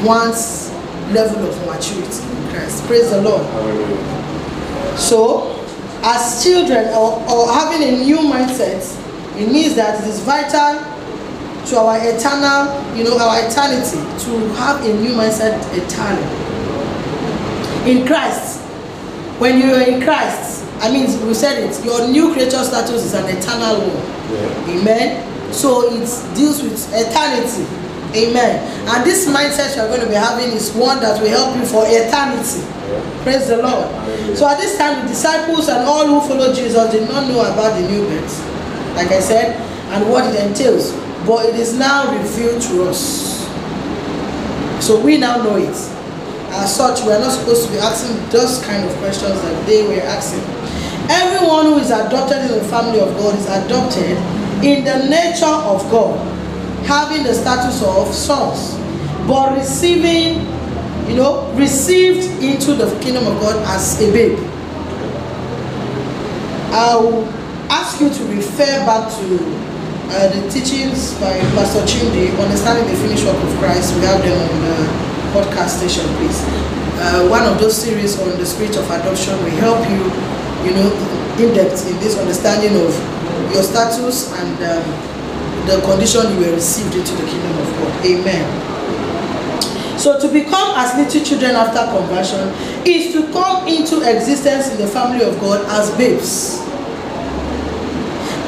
one's level of maturity in Christ. Praise the Lord. So, as children or, or having a new mindset, it means that it is vital to our eternal, you know, our eternity to have a new mindset eternally. In Christ, when you are in Christ, I mean, we said it, your new creature status is an eternal one. Yeah. Amen. So it deals with eternity. Amen. And this mindset you're going to be having is one that will help you for eternity. Yeah. Praise the Lord. So at this time, the disciples and all who followed Jesus did not know about the new birth, like I said, and what it entails. But it is now revealed to us. So we now know it. As such, we are not supposed to be asking those kind of questions that they were asking. Everyone who is adopted in the family of God is adopted in the nature of God, having the status of sons, but receiving, you know, received into the kingdom of God as a babe. I'll ask you to refer back to uh, the teachings by Pastor Chindi, Understanding the Finished Work of Christ. We have them on the podcast station, please. Uh, one of those series on the spirit of adoption will help you, you know, in depth in this understanding of your status and um, the condition you were received into the kingdom of God. Amen. So to become as little children after conversion is to come into existence in the family of God as babes.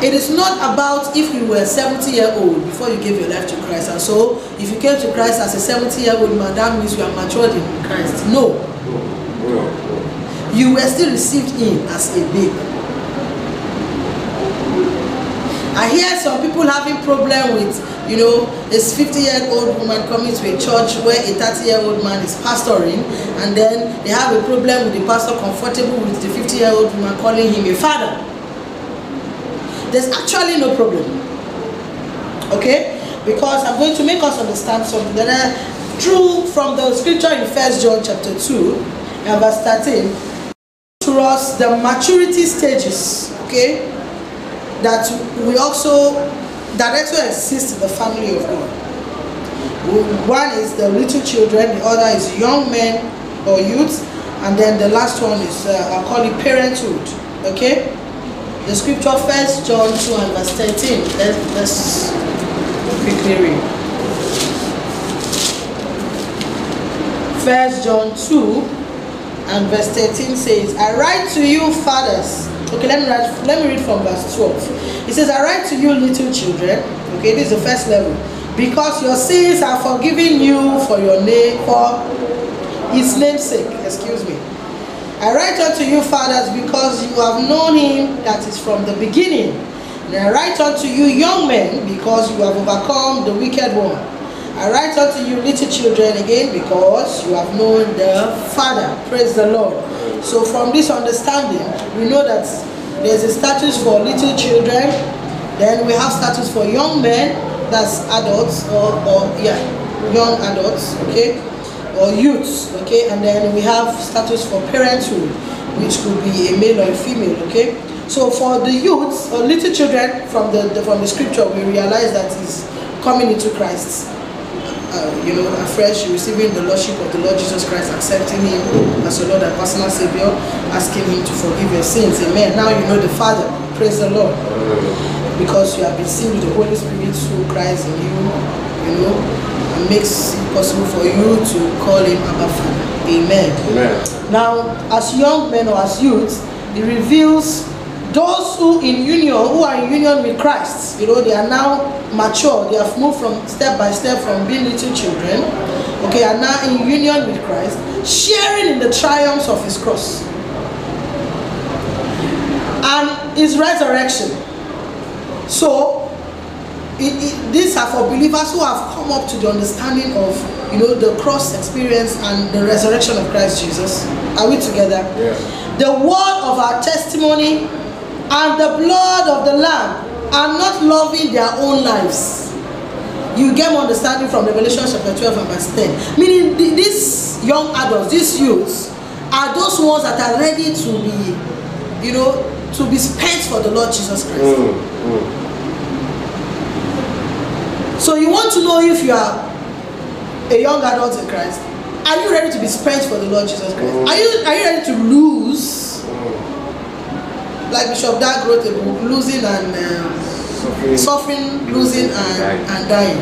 It is not about if you were 70 year old before you gave your life to Christ. And so if you came to Christ as a 70 year old man, that means you are matured in Christ. No. You were still received in as a babe. I hear some people having problem with you know, a 50 year old woman coming to a church where a 30 year old man is pastoring, and then they have a problem with the pastor comfortable with the 50 year old woman calling him a father. There's actually no problem. Okay? Because I'm going to make us understand something that I drew from the scripture in First John chapter 2 and verse 13 to us the maturity stages, okay, that we also that also exists in the family of God. One is the little children, the other is young men or youths, and then the last one is uh, I call it parenthood. Okay? The scripture first John 2 and verse 13. Let's, let's quickly read. First John 2 and verse 13 says, I write to you, fathers. Okay, let me write, let me read from verse 12. He says, I write to you, little children. Okay, this is the first level. Because your sins are forgiven you for your name, for his namesake. Excuse me. I write unto you, fathers, because you have known him that is from the beginning. And I write unto you, young men, because you have overcome the wicked one. I write unto you, little children, again, because you have known the Father. Praise the Lord. So, from this understanding, we know that there's a status for little children. Then we have status for young men, that's adults or, or yeah, young adults, okay, or youths, okay. And then we have status for parenthood, which could be a male or a female, okay. So for the youths or little children from the, the from the scripture, we realize that is coming into Christ uh, you know, afresh, receiving the Lordship of the Lord Jesus Christ, accepting Him as your Lord and personal Savior, asking Him to forgive your sins. Amen. Now you know the Father. Praise the Lord. Because you have been sealed with the Holy Spirit through Christ in you, you know, and makes it possible for you to call Him Abba Father. Amen. Amen. Now, as young men or as youths, it reveals those who in union who are in union with christ you know they are now mature they have moved from step by step from being little children okay are now in union with christ sharing in the triumphs of his cross and his resurrection so it, it, these are for believers who have come up to the understanding of you know the cross experience and the resurrection of christ jesus. Are we together? Yeah. the word of our testimony and the blood of the lamb are not loving their own lives. You get more understanding from revelation chapter 12 and verse 10 meaning th- these young adults these youths are those ones that are ready to be you know to be spent for the lord jesus christ. Mm, mm. So you want to know if you are a young adult in christ are you ready to be spent for the lord jesus christ Mm. are you are you ready to lose Mm. like bishop dag wrote a book losing and um, Suffering. suffering, losing, and, and dying.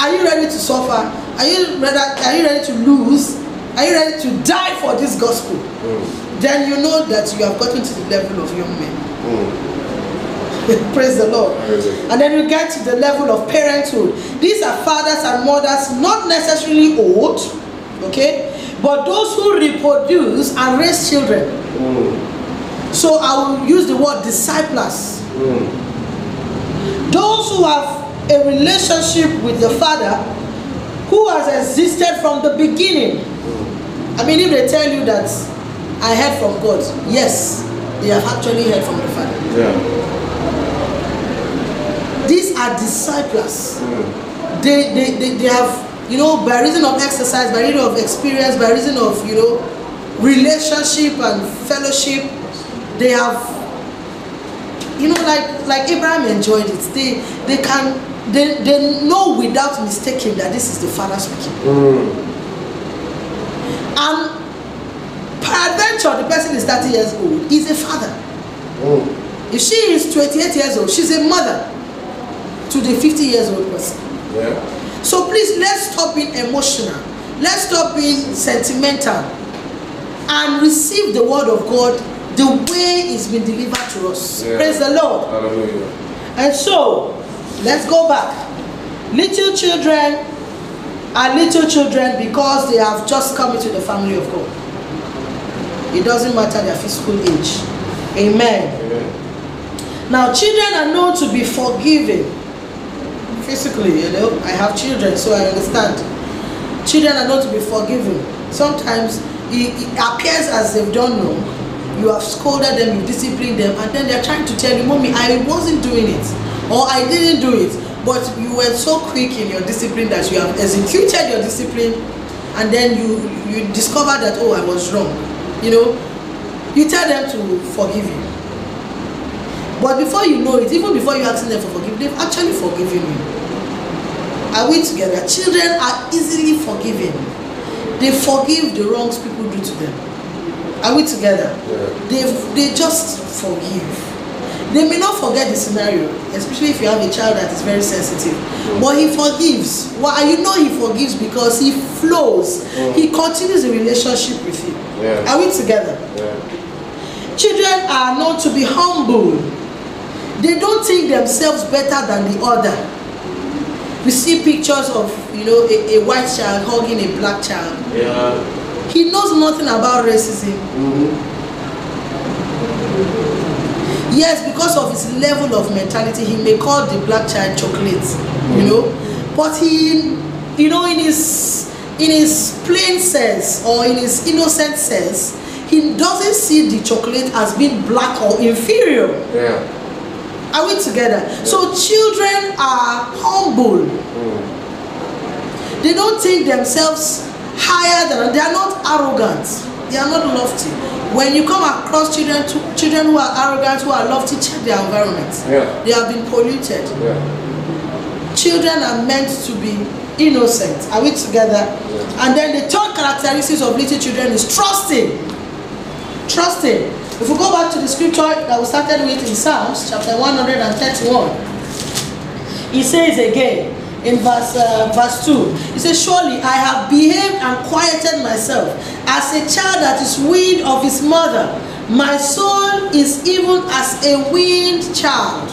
Are you ready to suffer? Are you ready? Are you ready to lose? Are you ready to die for this gospel? Mm, Then you know that you have gotten to the level of young men. mm. Praise the Lord. And then we get to the level of parenthood. These are fathers and mothers, not necessarily old, okay, but those who reproduce and raise children. Mm, So I will use the word disciples. mm. those who have a relationship with the father who has existed from the beginning i mean if they tell you that i heard from god yes they have actually heard from the father Yeah. These are disciples Mm, they they, they, they have you know by reason of exercise by reason of experience by reason of you know relationship and fellowship they have you know like like abraham enjoyed it they they can they they know without mistaking that this is the father speaking mm. and peradventure the person is 30 years old is a father Mm. if she is 28 years old she's a mother to the 50 years old person Yeah. So please let's stop being emotional. let's stop being sentimental and receive the word of God the way it's been delivered to us. Yeah. Praise the Lord. Hallelujah. And so, let's go back. Little children are little children because they have just come into the family of God. It doesn't matter their physical age. Amen. Amen. Now, children are known to be forgiving. Physically, you know, I have children, so I understand. Children are not to be forgiven. Sometimes it, it appears as they've done wrong. You have scolded them, you disciplined them, and then they're trying to tell you, Mommy, I wasn't doing it, or I didn't do it. But you were so quick in your discipline that you have executed your discipline, and then you you discover that, oh, I was wrong. You know, you tell them to forgive you. But before you know it, even before you asking them for forgiveness, they've actually forgiven you. Are we together? Children are easily forgiven. They forgive the wrongs people do to them. Are we together? Yeah. They they just forgive. They may not forget the scenario, especially if you have a child that is very sensitive. But he forgives. Why? You know he forgives because he flows. Mm. He continues the relationship with you. Yeah. Are we together? Yeah. Children are known to be humble. They don't think themselves better than the other. We see pictures of, you know, a, a white child hugging a black child. Yeah. He knows nothing about racism. Mm-hmm. Yes, because of his level of mentality, he may call the black child chocolate, you know. But he, you know, in his in his plain sense or in his innocent sense, he doesn't see the chocolate as being black or inferior. Yeah. Are we together? So children are humble. They don't think themselves higher than they are not arrogant. They are not lofty. When you come across children to, children who are arrogant, who are lofty, check their environment. Yeah. They have been polluted. Yeah. Children are meant to be innocent. Are we together? Yeah. And then the third characteristics of little children is trusting. Trusting. If we go back to the scripture that we started with in Psalms chapter 131, he says again in verse uh, verse 2 he says surely i have behaved and quieted myself as a child that is weaned of his mother. My soul is even as a weaned child.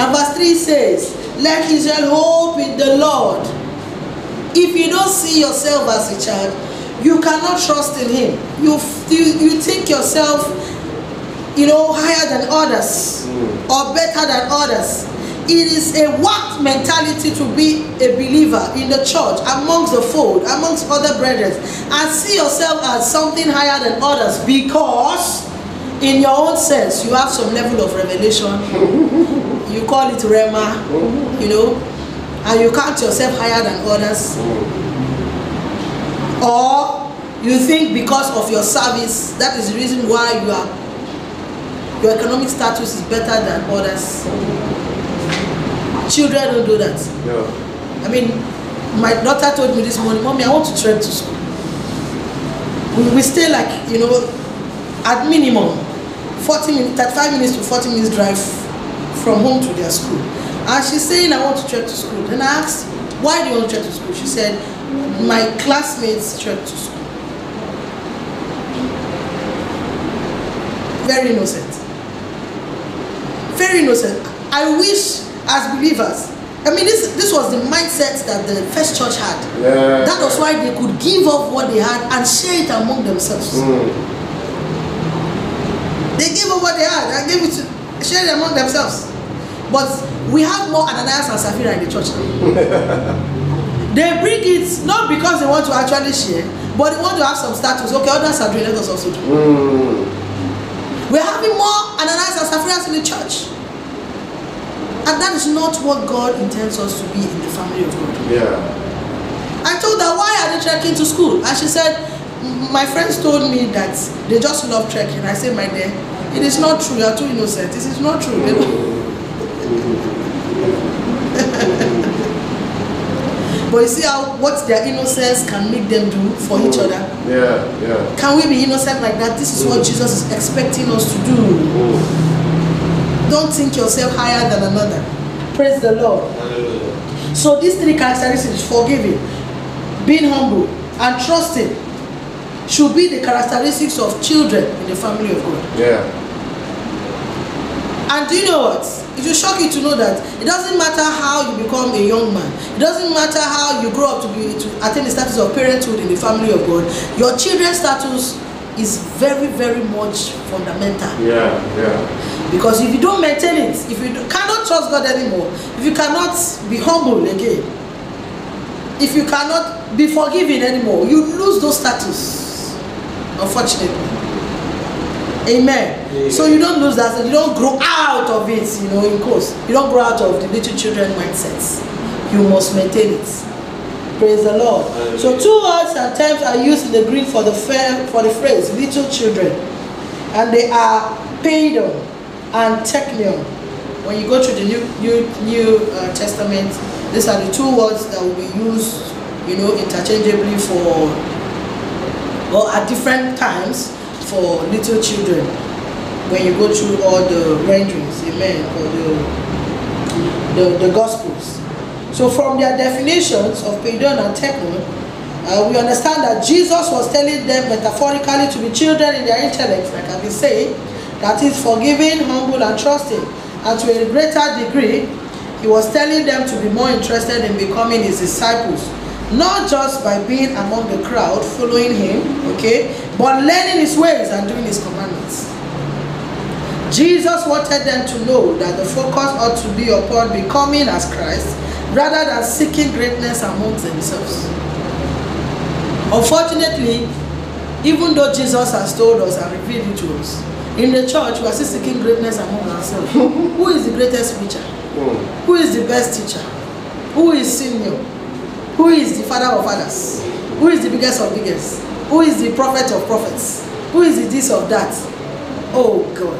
And verse 3 says let israel hope in the lord. If you don't see yourself as a child you cannot trust in him. You you, you think yourself you know higher than others Mm. or better than others. It is a what mentality to be a believer in the church amongst the fold amongst other brethren and see yourself as something higher than others because in your own sense you have some level of revelation. You call it rhema you know and you count yourself higher than others. Or you think because of your service that is the reason why you are your economic status is better than others. Children don't do that. Yeah. i mean my daughter told me this morning mommy i want to trek to school. We, we stay like you know at minimum 40 minutes 35 minutes to 40 minutes drive from home to their school. And she's saying i want to trek to school. Then i asked why do you want to trek to school? She said my classmates trek to school. Very innocent very innocent. I wish as believers i mean this this was the mindset that the first church had. Yeah. that was why they could give up what they had and share it among themselves. Mm. they gave up what they had and gave it to share it among themselves. But we have more ananias and sapphira in the church now. They bring it not because they want to actually share but they want to have some status. Okay others are doing let us also do. Mm. we're having more ananias and sapphira in the church and that is not what god intends us to be in the family of god Yeah. I told her, why are they trekking to school? And she said, my friends told me that they just love trekking. I said, my dear, it is not true. You are too innocent. This is not true. Don't- mm-hmm. but you see how what their innocence can make them do for each mm-hmm. other. Yeah. Yeah. Can we be innocent like that? This is what mm-hmm. Jesus is expecting us to do. Don't think yourself higher than another. Praise the Lord. Hallelujah. So these three characteristics forgiving, being humble, and trusting should be the characteristics of children in the family of God. Yeah. And do you know what? It will shock you to know that it doesn't matter how you become a young man. It doesn't matter how you grow up to be to attain the status of parenthood in the family of God. Your children's status is very, very much fundamental. Yeah. Yeah. Because if you don't maintain it, if you cannot trust God anymore, if you cannot be humble again, if you cannot be forgiving anymore, you lose those status. Unfortunately. Amen. Yeah. So you don't lose that, you don't grow out of it, you know, in course. You don't grow out of the little children mindsets. You must maintain it. Praise the Lord. So two words and terms are used in the Greek for the fair, for the phrase little children. And they are paidion and technion. When you go to the New New New uh, Testament, these are the two words that will be used, you know, interchangeably for or at different times for little children. When you go through all the renderings, amen, or the the, the gospels. So from their definitions of paidion and technon, uh, we understand that Jesus was telling them metaphorically to be children in their intellect, like I've been saying, that is forgiving, humble, and trusting. And to a greater degree, he was telling them to be more interested in becoming his disciples, not just by being among the crowd following him, okay, but learning his ways and doing his commandments. Jesus wanted them to know that the focus ought to be upon becoming as Christ rather than seeking greatness amongst themselves. Unfortunately, even though Jesus has told us and revealed it to us, in the church we are still seeking greatness among ourselves. Who is the greatest preacher? Who is the best teacher? Who is senior? Who is the father of fathers? Who is the biggest of biggest? Who is the prophet of prophets? Who is the this of that? Oh God.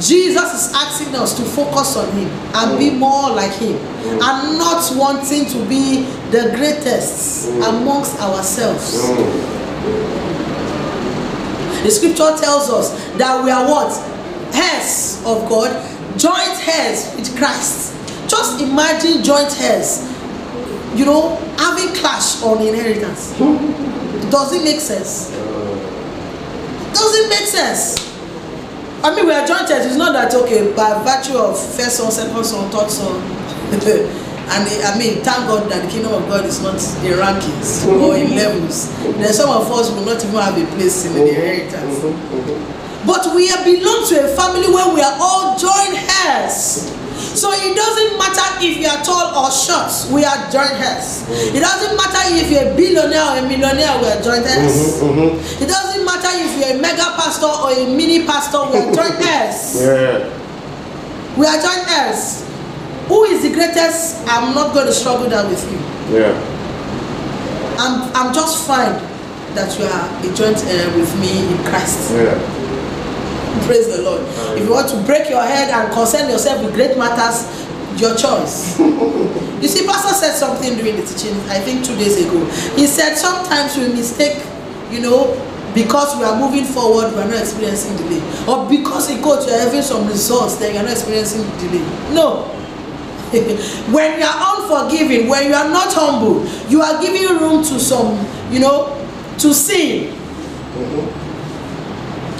Jesus is asking us to focus on Him and be more like Him and not wanting to be the greatest amongst ourselves. The scripture tells us that we are what? Heirs of God, joint heirs with Christ. Just imagine joint heirs, you know, having clash on inheritance. Does it make sense? Does it make sense? I mean, we are joint heirs. It's not that okay by virtue of first son, second son, third son. and I mean, thank God that the kingdom of God is not in rankings or in mm-hmm. levels. Then some of us will not even have a place in the mm-hmm. inheritance. Mhm, mhm. But we are belong to a family where we are all joint heirs. So it doesn't matter if you are tall or short, we are joint heirs. Mm-hmm. It doesn't matter if you're a billionaire or a millionaire, we are joint heirs. It doesn't matter if you're a mega pastor or a mini pastor, we are joint heirs. Yeah. We are joint heirs. Who is the greatest? I'm not going to struggle that with you. Yeah. I'm, I'm just fine that you are a joint heir with me in Christ. Yeah. Praise the Lord. If you want to break your head and concern yourself with great matters, your choice. you see, Pastor said something during the teaching, I think two days ago. He said sometimes we mistake, you know, because we are moving forward, we are not experiencing delay. Or because in court you are having some results, then you are not experiencing delay. No. when you are unforgiving, when you are not humble, you are giving room to some, you know, to sin.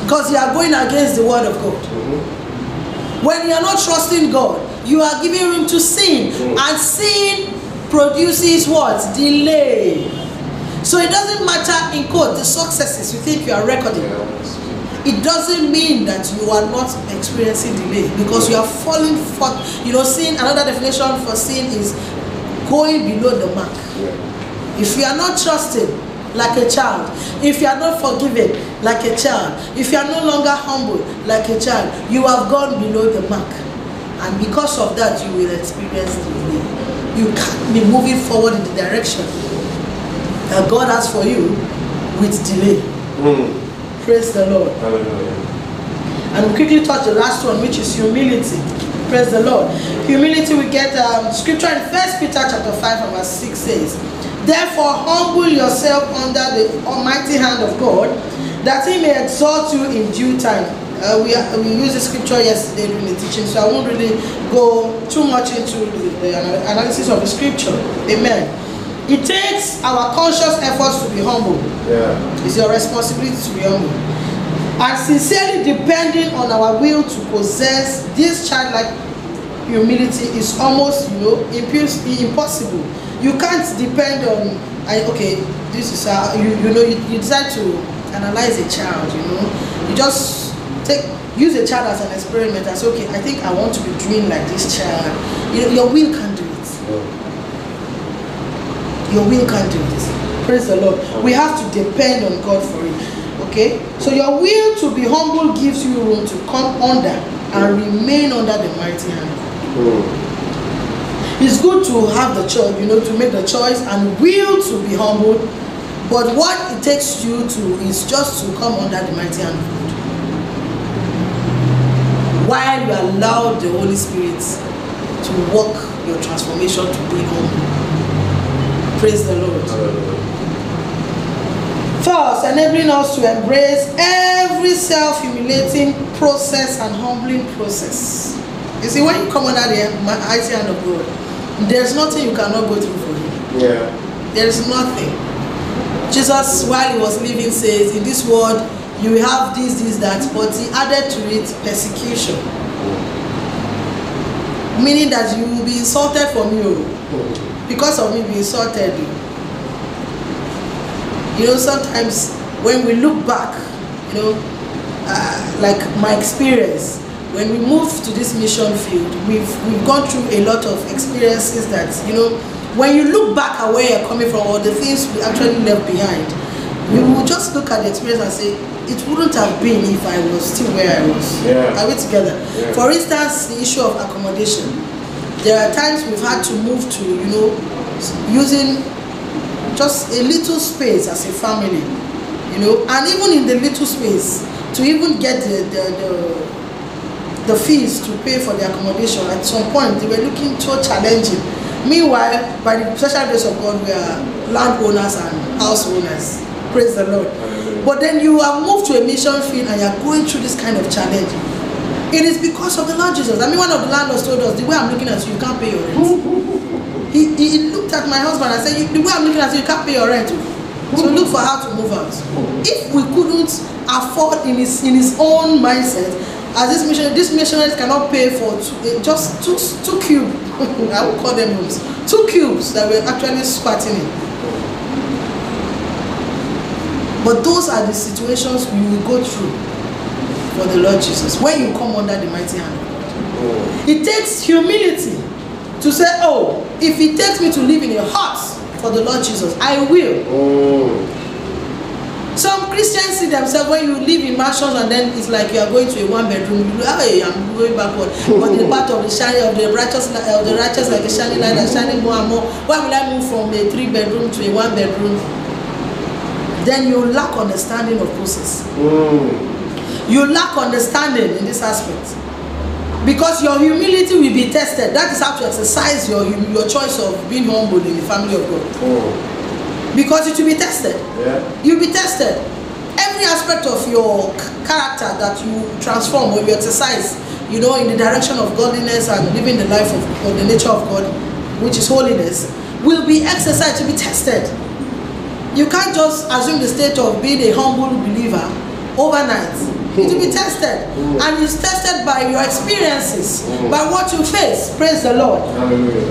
Because you are going against the word of God. When you are not trusting God, you are giving room to sin. Mm. And sin produces what? Delay. So it doesn't matter in court the successes you think you are recording. Yeah. It doesn't mean that you are not experiencing delay because you are falling for you know sin another definition for sin is going below the mark. Yeah. If you are not trusting like a child, if you are not forgiving like a child, if you are no longer humble like a child, you have gone below the mark. And because of that, you will experience delay. You can't be moving forward in the direction that God has for you with delay. Mm. Praise the Lord. Hallelujah. And we quickly touch the last one, which is humility. Praise the Lord. Humility, we get um, scripture in First Peter chapter 5 and verse 6 says, Therefore humble yourself under the almighty hand of God, that he may exalt you in due time. Uh, we, we used the scripture yesterday during the teaching, so I won't really go too much into the, the analysis of the scripture. Amen. It takes our conscious efforts to be humble. Yeah. It's your responsibility to be humble. And sincerely depending on our will to possess this childlike humility is almost, you know, impos- impossible. You can't depend on, I, okay, this is how, you, you know, you, you decide to analyze a child, you know. You just take, use a child as an experiment and say, okay, I think I want to be doing like this child. You know, your will can do it your will can't do this. Praise the Lord. We have to depend on God for it. Okay? So your will to be humble gives you room to come under and remain under the mighty hand. Mm. It's good to have the choice, you know, to make the choice and will to be humble. But what it takes you to is just to come under the mighty hand of God. While you allow the Holy Spirit to work your transformation to be humble. Praise the Lord. First, enabling us to embrace every self humiliating process and humbling process. You see, when you come under the mighty hand of God, there's nothing you cannot go through for Him. Yeah. There is nothing. Jesus, while He was living, says, In this world, you will have this, this, that, but He added to it persecution. Meaning that you will be insulted from oh. you. Oh. Because of me being insulted you. You know, sometimes when we look back, you know, uh, like my experience, when we moved to this mission field, we've we've gone through a lot of experiences that you know, when you look back at where you're coming from or the things we actually left behind, you will just look at the experience and say, it wouldn't have been if I was still where I was. Yeah. Are we together? Yeah. For instance, the issue of accommodation. There are times we've had to move to, you know, using just a little space as a family, you know, and even in the little space, to even get the, the, the, the fees to pay for the accommodation, at some point they were looking so challenging. Meanwhile, by the special grace of God, we are landowners and house owners. Praise the Lord. But then you are moved to a mission field and you're going through this kind of challenge. It is because of the Lord Jesus. I mean, one of the landlords told us, the way I'm looking at you, you can't pay your rent. he, he, he looked at my husband and said, "You- the way I'm looking at you, you can't pay your rent. oh." So look for how to move out. If we couldn't afford in his in his own mindset, as this missionary, this missionaries cannot pay for two, eh, just two two cube. I would call them rooms. Two cubes that we're actually squatting in. But those are the situations we will go through for the Lord Jesus when you come under the mighty hand of God. Mm. It takes humility to say, Oh, if it takes me to live in a hut for the Lord Jesus, I will. Mm. Some Christians see themselves when you live in mansions and then it's like you are going to a one bedroom. Hey, I'm going backward. But the part of the shining of the righteous, of the righteous like a shining light and shining more and more. Why will I move from a three bedroom to a one bedroom? Then you lack understanding of process. Mm. You lack understanding in this aspect. Because your humility will be tested. That is how to exercise your your choice of being humble in the family of God. Mm. Because it will be tested. Yeah. You'll be tested. Every aspect of your character that you transform or you exercise, you know, in the direction of godliness and living the life of, of the nature of God, which is holiness, will be exercised to be tested. You can't just assume the state of being a humble believer overnight. It will be tested. And it's tested by your experiences, by what you face. Praise the Lord.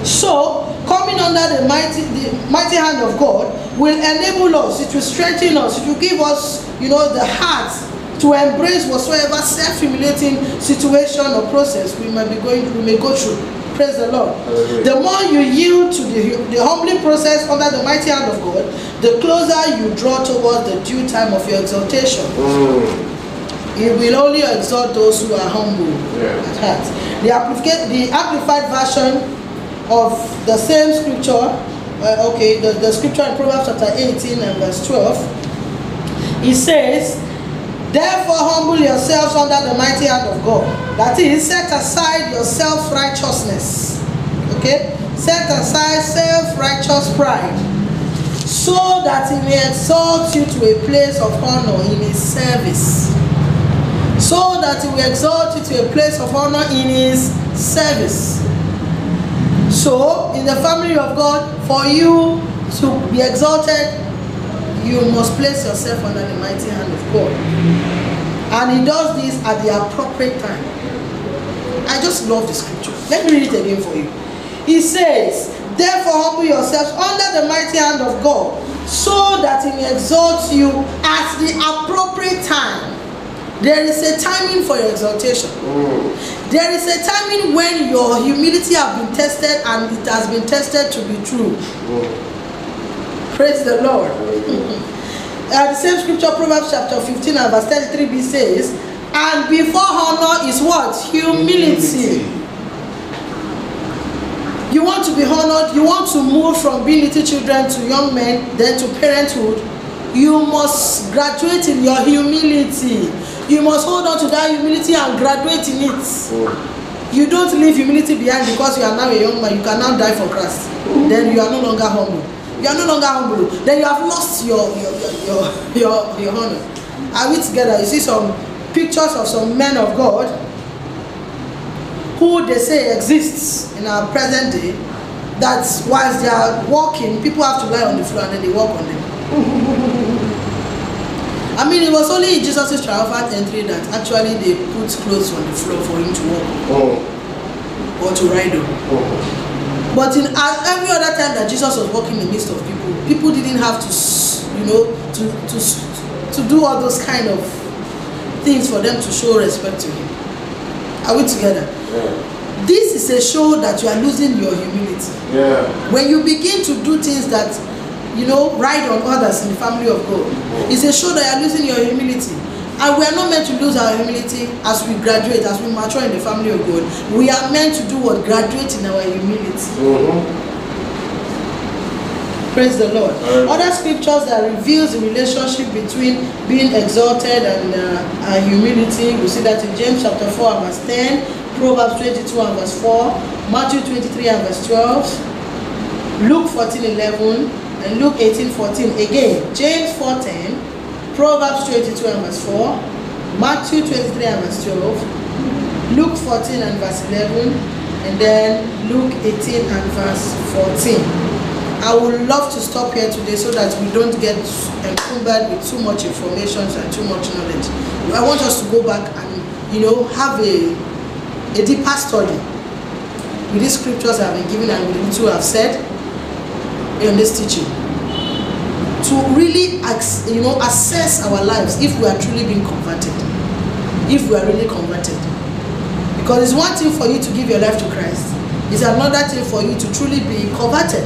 So, coming under the mighty, the mighty hand of God will enable us, it will strengthen us, it will give us, you know, the heart to embrace whatsoever self-humiliating situation or process we may be going, we may go through. Praise the Lord. Hallelujah. The more you yield to the, the humbling process under the mighty hand of God, the closer you draw towards the due time of your exaltation. Mm. He will only exalt those who are humble Yeah. at heart. The, applica- the amplified version of the same scripture, uh, okay, the, the scripture in Proverbs chapter 18 and verse 12, it says, Therefore humble yourselves under the mighty hand of God. That is, set aside your self-righteousness. Okay? Set aside self-righteous pride so that he may exalt you to a place of honor in his service so that he will exalt you to a place of honor in his service. So, in the family of God, for you to be exalted, you must place yourself under the mighty hand of God. And he does this at the appropriate time. I just love the scripture. Let me read it again for you. He says, Therefore, humble yourselves under the mighty hand of God, so that he may exalt you at the appropriate time. There is a timing for your exaltation. Mm. There is a timing when your humility has been tested and it has been tested to be true. Mm. Praise the Lord. Hallelujah. Uh, the same scripture, Proverbs chapter 15 and verse 33b says, And before honor is what? Humility. You want to be honored, you want to move from being little children to young men, then to parenthood. You must graduate in your humility. You must hold on to that humility and graduate in it. Mm. You don't leave humility behind because you are now a young man. You can now die for Christ. Then you are no longer humble. You are no longer humble. Then you have lost your your your your, your honor. Are we together? You see some pictures of some men of God who they say exists in our present day. That whilst they are walking, people have to lie on the floor and then they walk on them. I mean, it was only in Jesus' triumphant entry that actually they put clothes on the floor for him to walk Mm. or to ride on. Mm. But in every other time that Jesus was walking in the midst of people, people didn't have to, you know, to to to do all those kind of things for them to show respect to him. Are we together? Yeah. This is a show that you are losing your humility. Yeah. When you begin to do things that, you know, ride on others in the family of God, it's a show that you are losing your humility. And we are not meant to lose our humility as we graduate, as we mature in the family of God. We are meant to do what? Graduate in our humility. Mm-hmm. Praise the Lord. Amen. Other scriptures that reveals the relationship between being exalted and, uh, humility. We see that in James chapter 4 and verse 10, Proverbs 22 and verse 4, Matthew 23 and verse 12, Luke 14 11, and Luke 18 14. Again, James 4 10, Proverbs 22 and verse 4, Matthew 23 and verse 12, Luke 14 and verse 11, and then Luke 18 and verse 14. I would love to stop here today so that we don't get encumbered with too much information and too much knowledge. I want us to go back and, you know, have a, a deeper study with these scriptures I have been given and with the little I have said in this teaching. To really, you know, assess our lives if we are truly being converted. If we are really converted. Because it's one thing for you to give your life to Christ. It's another thing for you to truly be converted.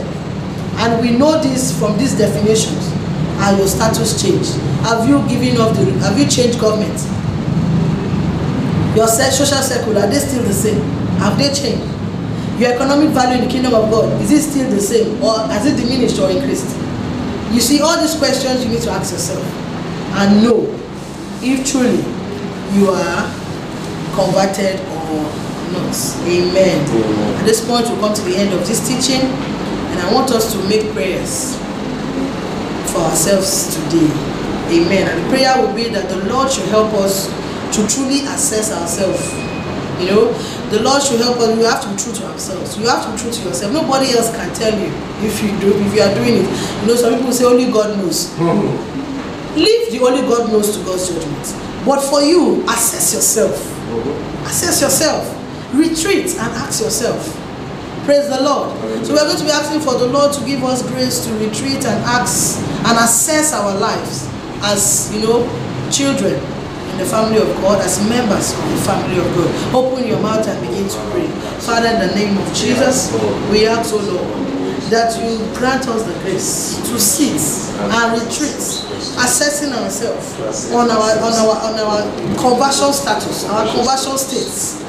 And we know this from these definitions. Are your status changed? Have you given up the have you changed government? Your social circle, are they still the same? Have they changed? Your economic value in the kingdom of God, is it still the same? Or has it diminished or increased? You see, all these questions you need to ask yourself and know if truly you are converted or not. Amen. Amen. At this point, we come to the end of this teaching, and I want us to make prayers for ourselves today. Amen. And the prayer will be that the Lord should help us to truly assess ourselves. You know, the Lord should help us. We have to be true to ourselves. You have to be true to yourself. Nobody else can tell you if you do if you are doing it. You know, some people say only God knows. Leave the only God knows to God's judgment. But for you, assess yourself. Mm-hmm. Assess yourself. Retreat and ask yourself. Praise the Lord. So we're going to be asking for the Lord to give us grace to retreat and ask and assess our lives as you know children the family of God, as members of the family of God. Open your mouth and begin to pray. Father, in the name of Jesus, we ask, O Lord, that you grant us the grace to sit and retreat, assessing ourselves on our on our on our conversion status, our conversion states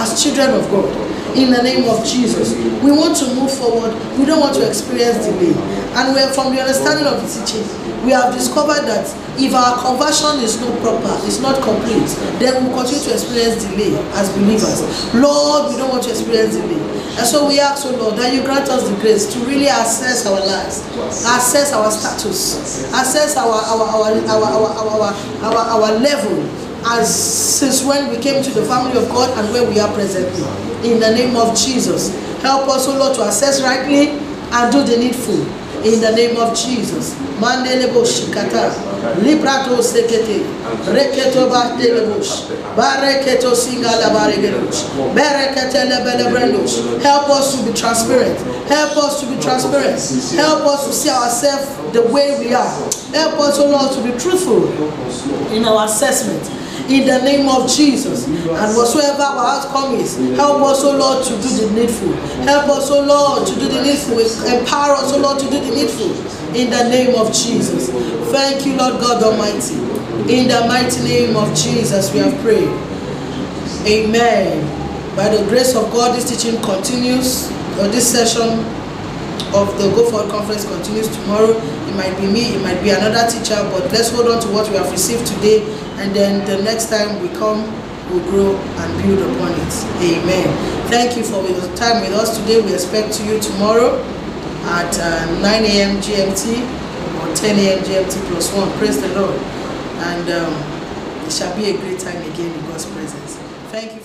as children of God. In the name of Jesus, we want to move forward. We don't want to experience delay. And we are, from the understanding of the teaching, we have discovered that if our conversion is not proper, is not complete, then we continue to experience delay as believers. Lord, we don't want to experience delay. And so we ask, oh Lord, that you grant us the grace to really assess our lives, assess our status, assess our our our our our, our, our, our level as since when we came to the family of God and where we are presently. In the name of Jesus, help us, O Lord, to assess rightly and do the needful. In the name of Jesus. Mandelebo shikata. Librato sekete. Reketo batelebosh. Bareketo singala baregedosh. Berekete lebelebrendosh. Help us to be transparent. Help us to be transparent. Help us to see ourselves the way we are. Help us, O Lord, to be truthful in our assessment in the name of Jesus. And whatsoever our outcome is, help us, O Lord, to do the needful. Help us, O Lord, to do the needful. Empower us, O Lord, to do the needful in the name of Jesus. Thank you, Lord God Almighty. In the mighty name of Jesus, we have prayed. Amen. By the grace of God, this teaching continues, or this session of the Go Forward Conference continues tomorrow. It might be me, it might be another teacher, but let's hold on to what we have received today, and then the next time we come, we'll grow and build upon it. Amen. Thank you for your time with us today. We expect you tomorrow at uh, 9 a.m. GMT or 10 a.m. GMT plus one. Praise the Lord. And um, it shall be a great time again in God's presence. Thank you